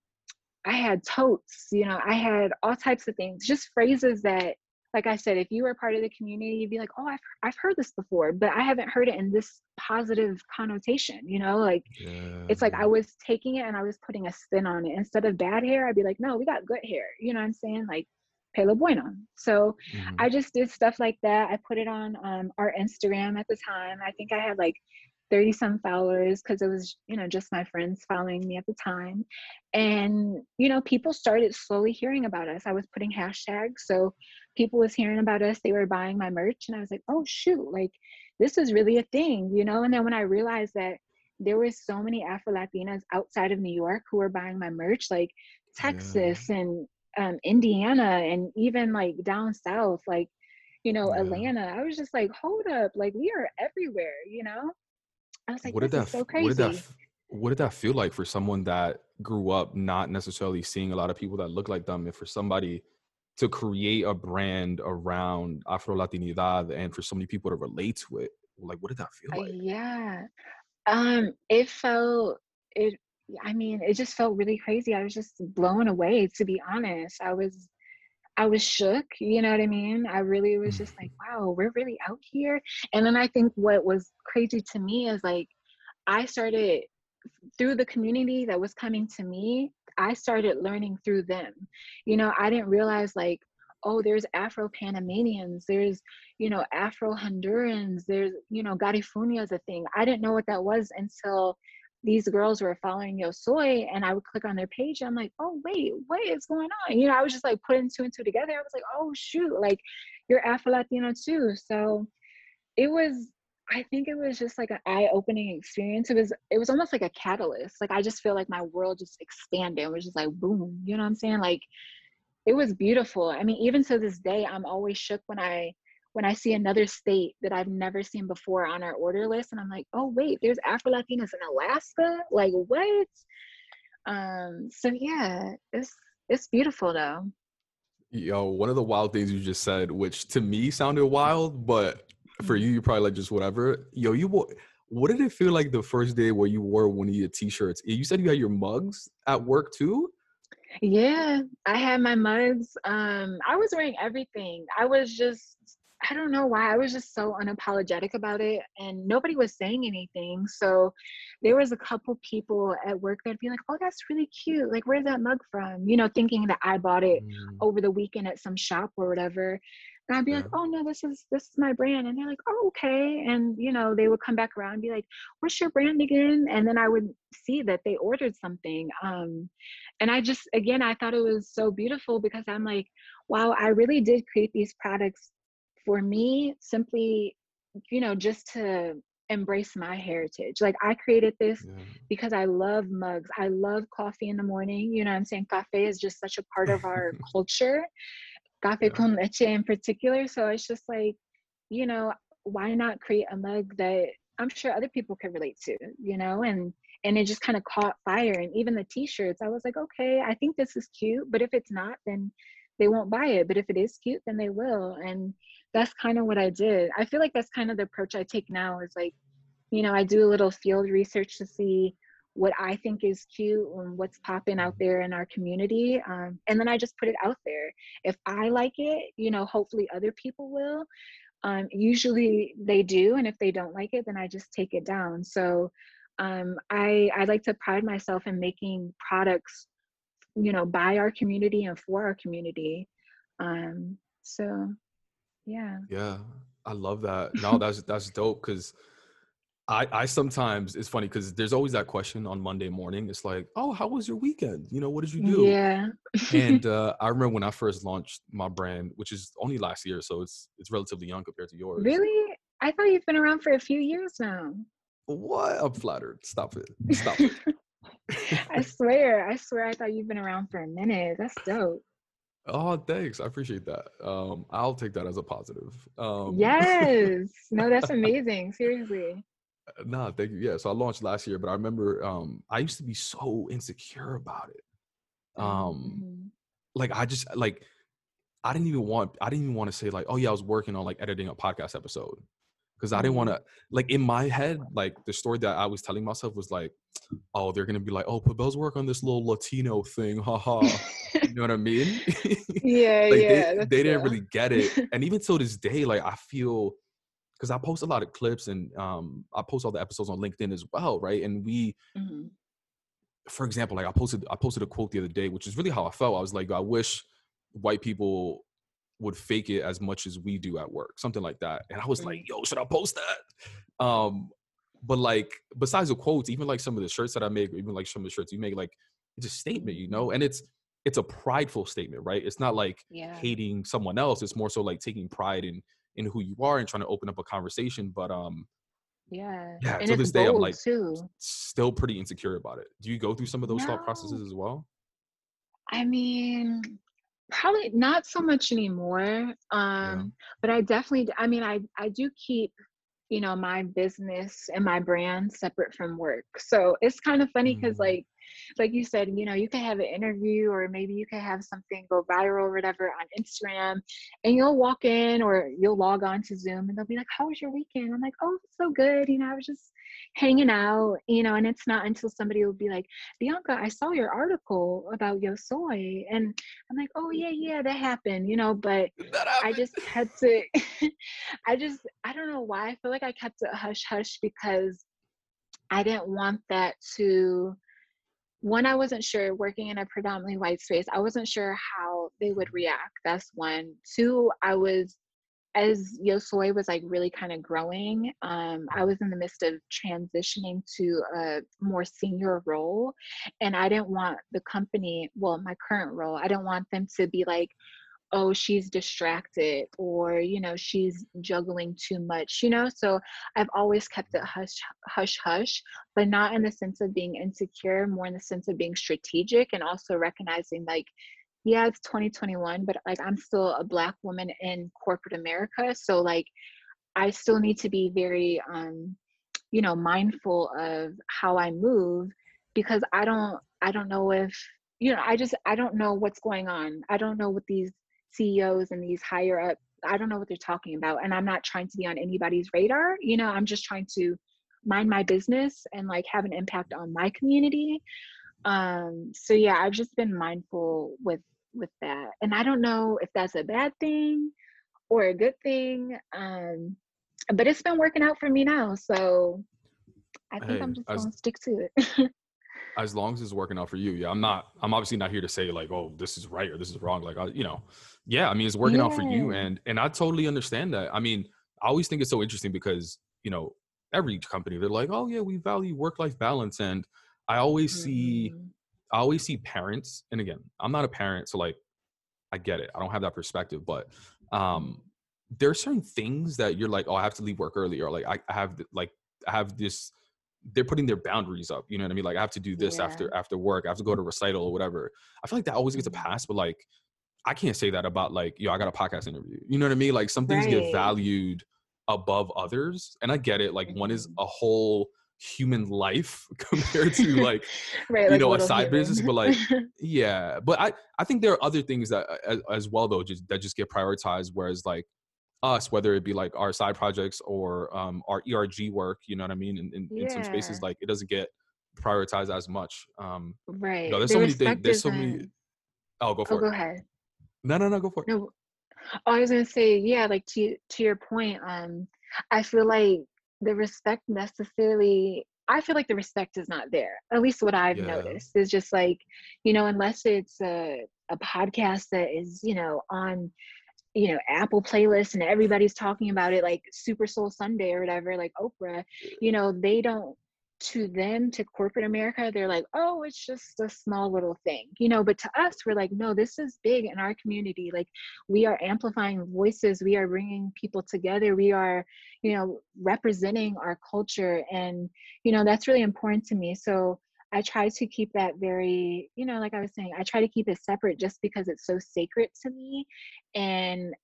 I had totes, you know, I had all types of things, just phrases that like I said, if you were part of the community, you'd be like, oh, I've, I've heard this before, but I haven't heard it in this positive connotation, you know? Like, yeah. it's like I was taking it and I was putting a spin on it. Instead of bad hair, I'd be like, no, we got good hair. You know what I'm saying? Like, pelo bueno. So mm-hmm. I just did stuff like that. I put it on um, our Instagram at the time. I think I had like 30 some followers because it was you know just my friends following me at the time and you know people started slowly hearing about us i was putting hashtags so people was hearing about us they were buying my merch and i was like oh shoot like this is really a thing you know and then when i realized that there were so many afro latinas outside of new york who were buying my merch like texas yeah. and um, indiana and even like down south like you know yeah. atlanta i was just like hold up like we are everywhere you know i was like what did that so crazy what did that what did that feel like for someone that grew up not necessarily seeing a lot of people that look like them and for somebody to create a brand around Afro Latinidad and for so many people to relate to it. Like, what did that feel like? yeah. Um, it felt it I mean, it just felt really crazy. I was just blown away, to be honest. I was I was shook, you know what I mean? I really was just like, wow, we're really out here. And then I think what was crazy to me is like I started through the community that was coming to me, I started learning through them. You know, I didn't realize like, oh, there's Afro Panamanians, there's, you know, Afro Hondurans, there's, you know, Garifuna is a thing. I didn't know what that was until these girls were following Yo Soy and I would click on their page. I'm like, oh, wait, what is going on? You know, I was just like putting two and two together. I was like, oh, shoot, like you're Afro Latino too. So it was I think it was just like an eye-opening experience. It was it was almost like a catalyst. Like I just feel like my world just expanded. It was just like boom, you know what I'm saying? Like it was beautiful. I mean, even to this day, I'm always shook when I when I see another state that I've never seen before on our order list, and I'm like, oh wait, there's Afro Latinas in Alaska. Like what? Um. So yeah, it's it's beautiful though. Yo, one of the wild things you just said, which to me sounded wild, but for mm. you, you probably like just whatever. Yo, you what did it feel like the first day where you wore one of your t-shirts? You said you had your mugs at work too? Yeah, I had my mugs. Um, I was wearing everything. I was just I don't know why. I was just so unapologetic about it and nobody was saying anything. So there was a couple people at work that'd be like, "Oh, that's really cute. Like, where's that mug from?" You know, thinking that I bought it mm. over the weekend at some shop or whatever. And I'd be yeah. like, oh no, this is this is my brand. And they're like, oh, okay. And you know, they would come back around and be like, what's your brand again? And then I would see that they ordered something. Um, and I just again I thought it was so beautiful because I'm like, wow, I really did create these products for me simply, you know, just to embrace my heritage. Like I created this yeah. because I love mugs. I love coffee in the morning. You know I'm saying? Cafe is just such a part of our culture cafe con leche in particular. So it's just like, you know, why not create a mug that I'm sure other people could relate to, you know, and and it just kind of caught fire. And even the t-shirts, I was like, okay, I think this is cute, but if it's not, then they won't buy it. But if it is cute, then they will. And that's kind of what I did. I feel like that's kind of the approach I take now is like, you know, I do a little field research to see what I think is cute and what's popping out there in our community. Um, and then I just put it out there. If I like it, you know, hopefully other people will. Um, usually they do, and if they don't like it, then I just take it down. So um, I I like to pride myself in making products, you know, by our community and for our community. Um, so, yeah. Yeah, I love that. No, that's that's dope because I, I sometimes it's funny because there's always that question on Monday morning. It's like, oh, how was your weekend? You know, what did you do? Yeah. and uh, I remember when I first launched my brand, which is only last year, so it's it's relatively young compared to yours. Really? I thought you've been around for a few years now. What? I'm flattered. Stop it. Stop it. I swear, I swear, I thought you've been around for a minute. That's dope. Oh, thanks. I appreciate that. Um, I'll take that as a positive. Um, yes. No, that's amazing. Seriously. Nah, thank you. Yeah, so I launched last year, but I remember um I used to be so insecure about it. Um mm-hmm. like I just like I didn't even want I didn't even want to say like, oh yeah, I was working on like editing a podcast episode. Because I didn't want to mm-hmm. like in my head, like the story that I was telling myself was like, oh, they're gonna be like, oh, Pabel's work on this little Latino thing, haha. you know what I mean? Yeah, like, yeah. They, they didn't really get it. And even till this day, like I feel because I post a lot of clips and um, I post all the episodes on LinkedIn as well, right? And we, mm-hmm. for example, like I posted, I posted a quote the other day, which is really how I felt. I was like, I wish white people would fake it as much as we do at work, something like that. And I was mm-hmm. like, yo, should I post that? Um, but like, besides the quotes, even like some of the shirts that I make, even like some of the shirts you make, like it's a statement, you know, and it's it's a prideful statement, right? It's not like yeah. hating someone else. It's more so like taking pride in in who you are and trying to open up a conversation. But um, yeah, yeah. to this day, I'm like too. still pretty insecure about it. Do you go through some of those no. thought processes as well? I mean, probably not so much anymore. Um, yeah. but I definitely, I mean, I I do keep you know my business and my brand separate from work so it's kind of funny because mm. like like you said, you know, you can have an interview or maybe you can have something go viral or whatever on Instagram and you'll walk in or you'll log on to Zoom and they'll be like, How was your weekend? I'm like, Oh, so good. You know, I was just hanging out, you know, and it's not until somebody will be like, Bianca, I saw your article about Yo Soy. And I'm like, Oh, yeah, yeah, that happened, you know, but I just had to, I just, I don't know why. I feel like I kept it hush hush because I didn't want that to one, I wasn't sure working in a predominantly white space, I wasn't sure how they would react. That's one. Two, I was as Yo Soy was like really kind of growing, um, I was in the midst of transitioning to a more senior role. And I didn't want the company, well, my current role, I didn't want them to be like, oh she's distracted or you know she's juggling too much you know? So i've always kept it hush hush hush but not in the sense of being insecure more in the sense of being strategic and also recognizing like yeah it's 2021 but like i'm still a black woman in corporate america so like i still need to be very um you know mindful of how i move because i don't i don't know if you know i just i don't know what's going on. I don't know what these CEOs and these higher up, I don't know what they're talking about. And I'm not trying to be on anybody's radar. You know, I'm just trying to mind my business and like have an impact on my community. Um, so yeah, I've just been mindful with with that. And I don't know if that's a bad thing or a good thing. Um, but it's been working out for me now. So I think hey, I'm just gonna stick to it. as long as it's working out for you. Yeah, I'm not. I'm obviously not here to say like, oh, this is right or this is wrong. Like, I, you know, yeah. I mean, it's working yeah. out for you, and and I totally understand that. I mean, I always think it's so interesting because you know every company they're like, oh yeah, we value work life balance, and I always mm-hmm. see, I always see parents, and again, I'm not a parent, so like, I get it. I don't have that perspective, but um, there are certain things that you're like, oh, I have to leave work early, or like I, I have like I have this they're putting their boundaries up. You know what I mean? Like I have to do this yeah. after after work. I have to go to recital or whatever. I feel like that always gets a mm-hmm. pass, but like I can't say that about like yo, I got a podcast interview. You know what I mean? Like some things right. get valued above others, and I get it. Like one is mm-hmm. a whole human life compared to like right, you like know a side human. business but like yeah but i i think there are other things that as, as well though just that just get prioritized whereas like us, whether it be like our side projects or um, our ERG work, you know what I mean? In, in, yeah. in, some spaces, like it doesn't get prioritized as much. Um, right. You know, there's the so many things. There's so many. Oh, go for oh, it. Go ahead. No, no, no. Go for it. No, oh, I was gonna say, yeah, like to to your point. Um, I feel like the respect necessarily. I feel like the respect is not there. At least what I've yeah. noticed is just like, you know, unless it's a a podcast that is, you know, on you know apple playlist and everybody's talking about it like super soul sunday or whatever like oprah you know they don't to them to corporate america they're like oh it's just a small little thing you know but to us we're like no this is big in our community like we are amplifying voices we are bringing people together we are you know representing our culture and you know that's really important to me so I try to keep that very, you know, like I was saying, I try to keep it separate just because it's so sacred to me. And,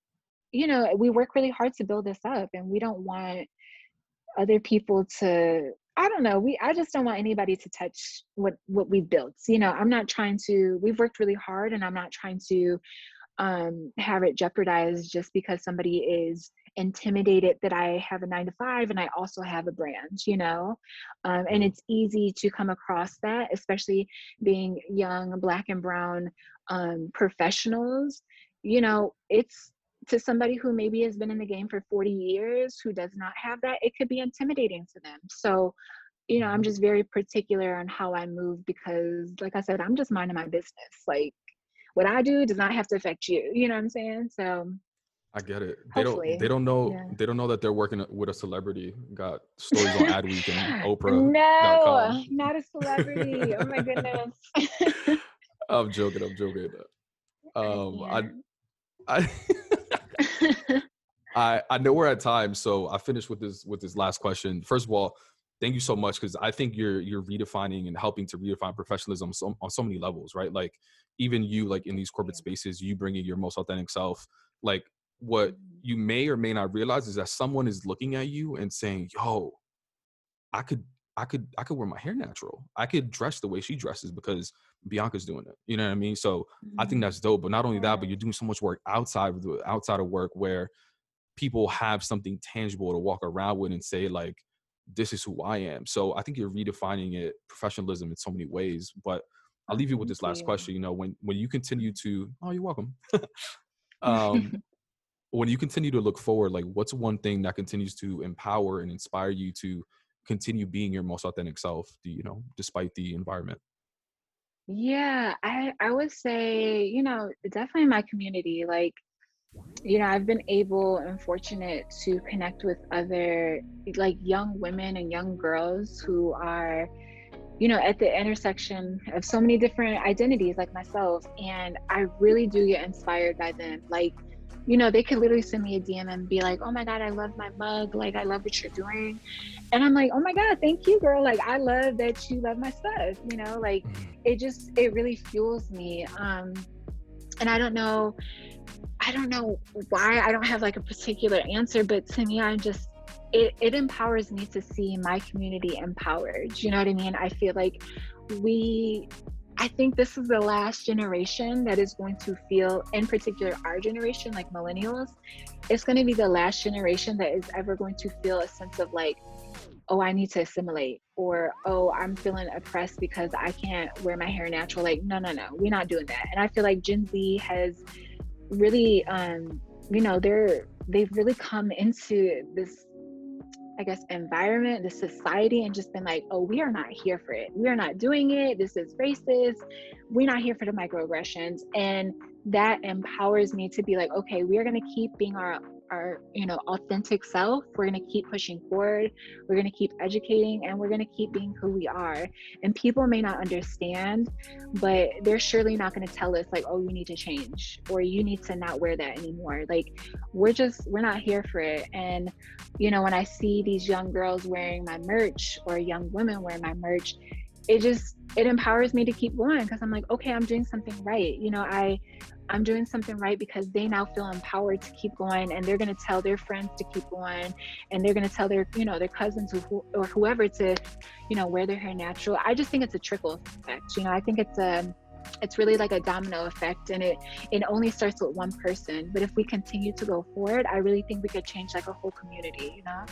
you know, we work really hard to build this up and we don't want other people to I don't know. We I just don't want anybody to touch what what we've built. You know, I'm not trying to we've worked really hard and I'm not trying to um have it jeopardized just because somebody is intimidated that I have a nine to five and I also have a brand, you know? Um, and it's easy to come across that, especially being young, black and brown um, professionals. You know, it's to somebody who maybe has been in the game for 40 years who does not have that, it could be intimidating to them. So, you know, I'm mm-hmm. just very particular on how I move because, like I said, I'm just minding my business. Like, what I do does not have to affect you. You know what I'm saying? So I get it. They Hopefully. don't. They don't know. Yeah. They don't know that they're working with a celebrity. Got stories on Adweek and Oprah. No, not a celebrity. oh my goodness. I'm joking. I'm joking. Um. I, I, I, I know we're at time, so I finished with this with this last question. First of all, thank you so much because I think you're you're redefining and helping to redefine professionalism so, on so many levels, right? Like even you, like in these corporate spaces, you bringing your most authentic self. Like what mm-hmm. you may or may not realize is that someone is looking at you and saying, "Yo, I could I could I could wear my hair natural. I could dress the way she dresses because Bianca's doing it. You know what I mean? So mm-hmm. I think mm-hmm. that's dope. But not only that, but you're doing so much work outside of the outside of work where people have something tangible to walk around with and say like, this is who I am. So I think you're redefining it professionalism in so many ways. But I'll leave you with this last question. You know, when when you continue to oh, you're welcome. um, when you continue to look forward, like what's one thing that continues to empower and inspire you to continue being your most authentic self, you know, despite the environment? Yeah, I I would say, you know, definitely my community. Like, you know, I've been able and fortunate to connect with other like young women and young girls who are, you know, at the intersection of so many different identities like myself. And I really do get inspired by them. Like you know, they could literally send me a DM and be like, oh my God, I love my mug. Like, I love what you're doing. And I'm like, oh my God, thank you, girl. Like, I love that you love my stuff. You know, like, mm-hmm. it just, it really fuels me. Um, and I don't know, I don't know why I don't have like a particular answer, but to me, I'm just, it, it empowers me to see my community empowered. You know what I mean? I feel like we I think this is the last generation that is going to feel, in particular, our generation, like millennials, it's going to be the last generation that is ever going to feel a sense of like, oh, I need to assimilate, or oh, I'm feeling oppressed because I can't wear my hair natural. Like, no, no, no, we're not doing that. And I feel like Gen Z has really, um, you know, they're they've really come into this I guess, environment, the society, and just been like, oh, we are not here for it. We are not doing it. This is racist. We're not here for the microaggressions. And that empowers me to be like, okay, we are going to keep being our our you know authentic self. We're going to keep pushing forward. We're going to keep educating and we're going to keep being who we are. And people may not understand but they're surely not going to tell us like oh you need to change or you need to not wear that anymore. Like we're just we're not here for it. And you know when i see these young girls wearing my merch or young women wearing my merch it just it empowers me to keep going because i'm like okay i'm doing something right you know i I'm doing something right because they now feel empowered to keep going and they're going to tell their friends to keep going and they're going to tell their, you know, their cousins or whoever to, you know, wear their hair natural. I just think it's a trickle effect. You know, I think it's a, it's really like a domino effect and it it only starts with one person but if we continue to go forward i really think we could change like a whole community you know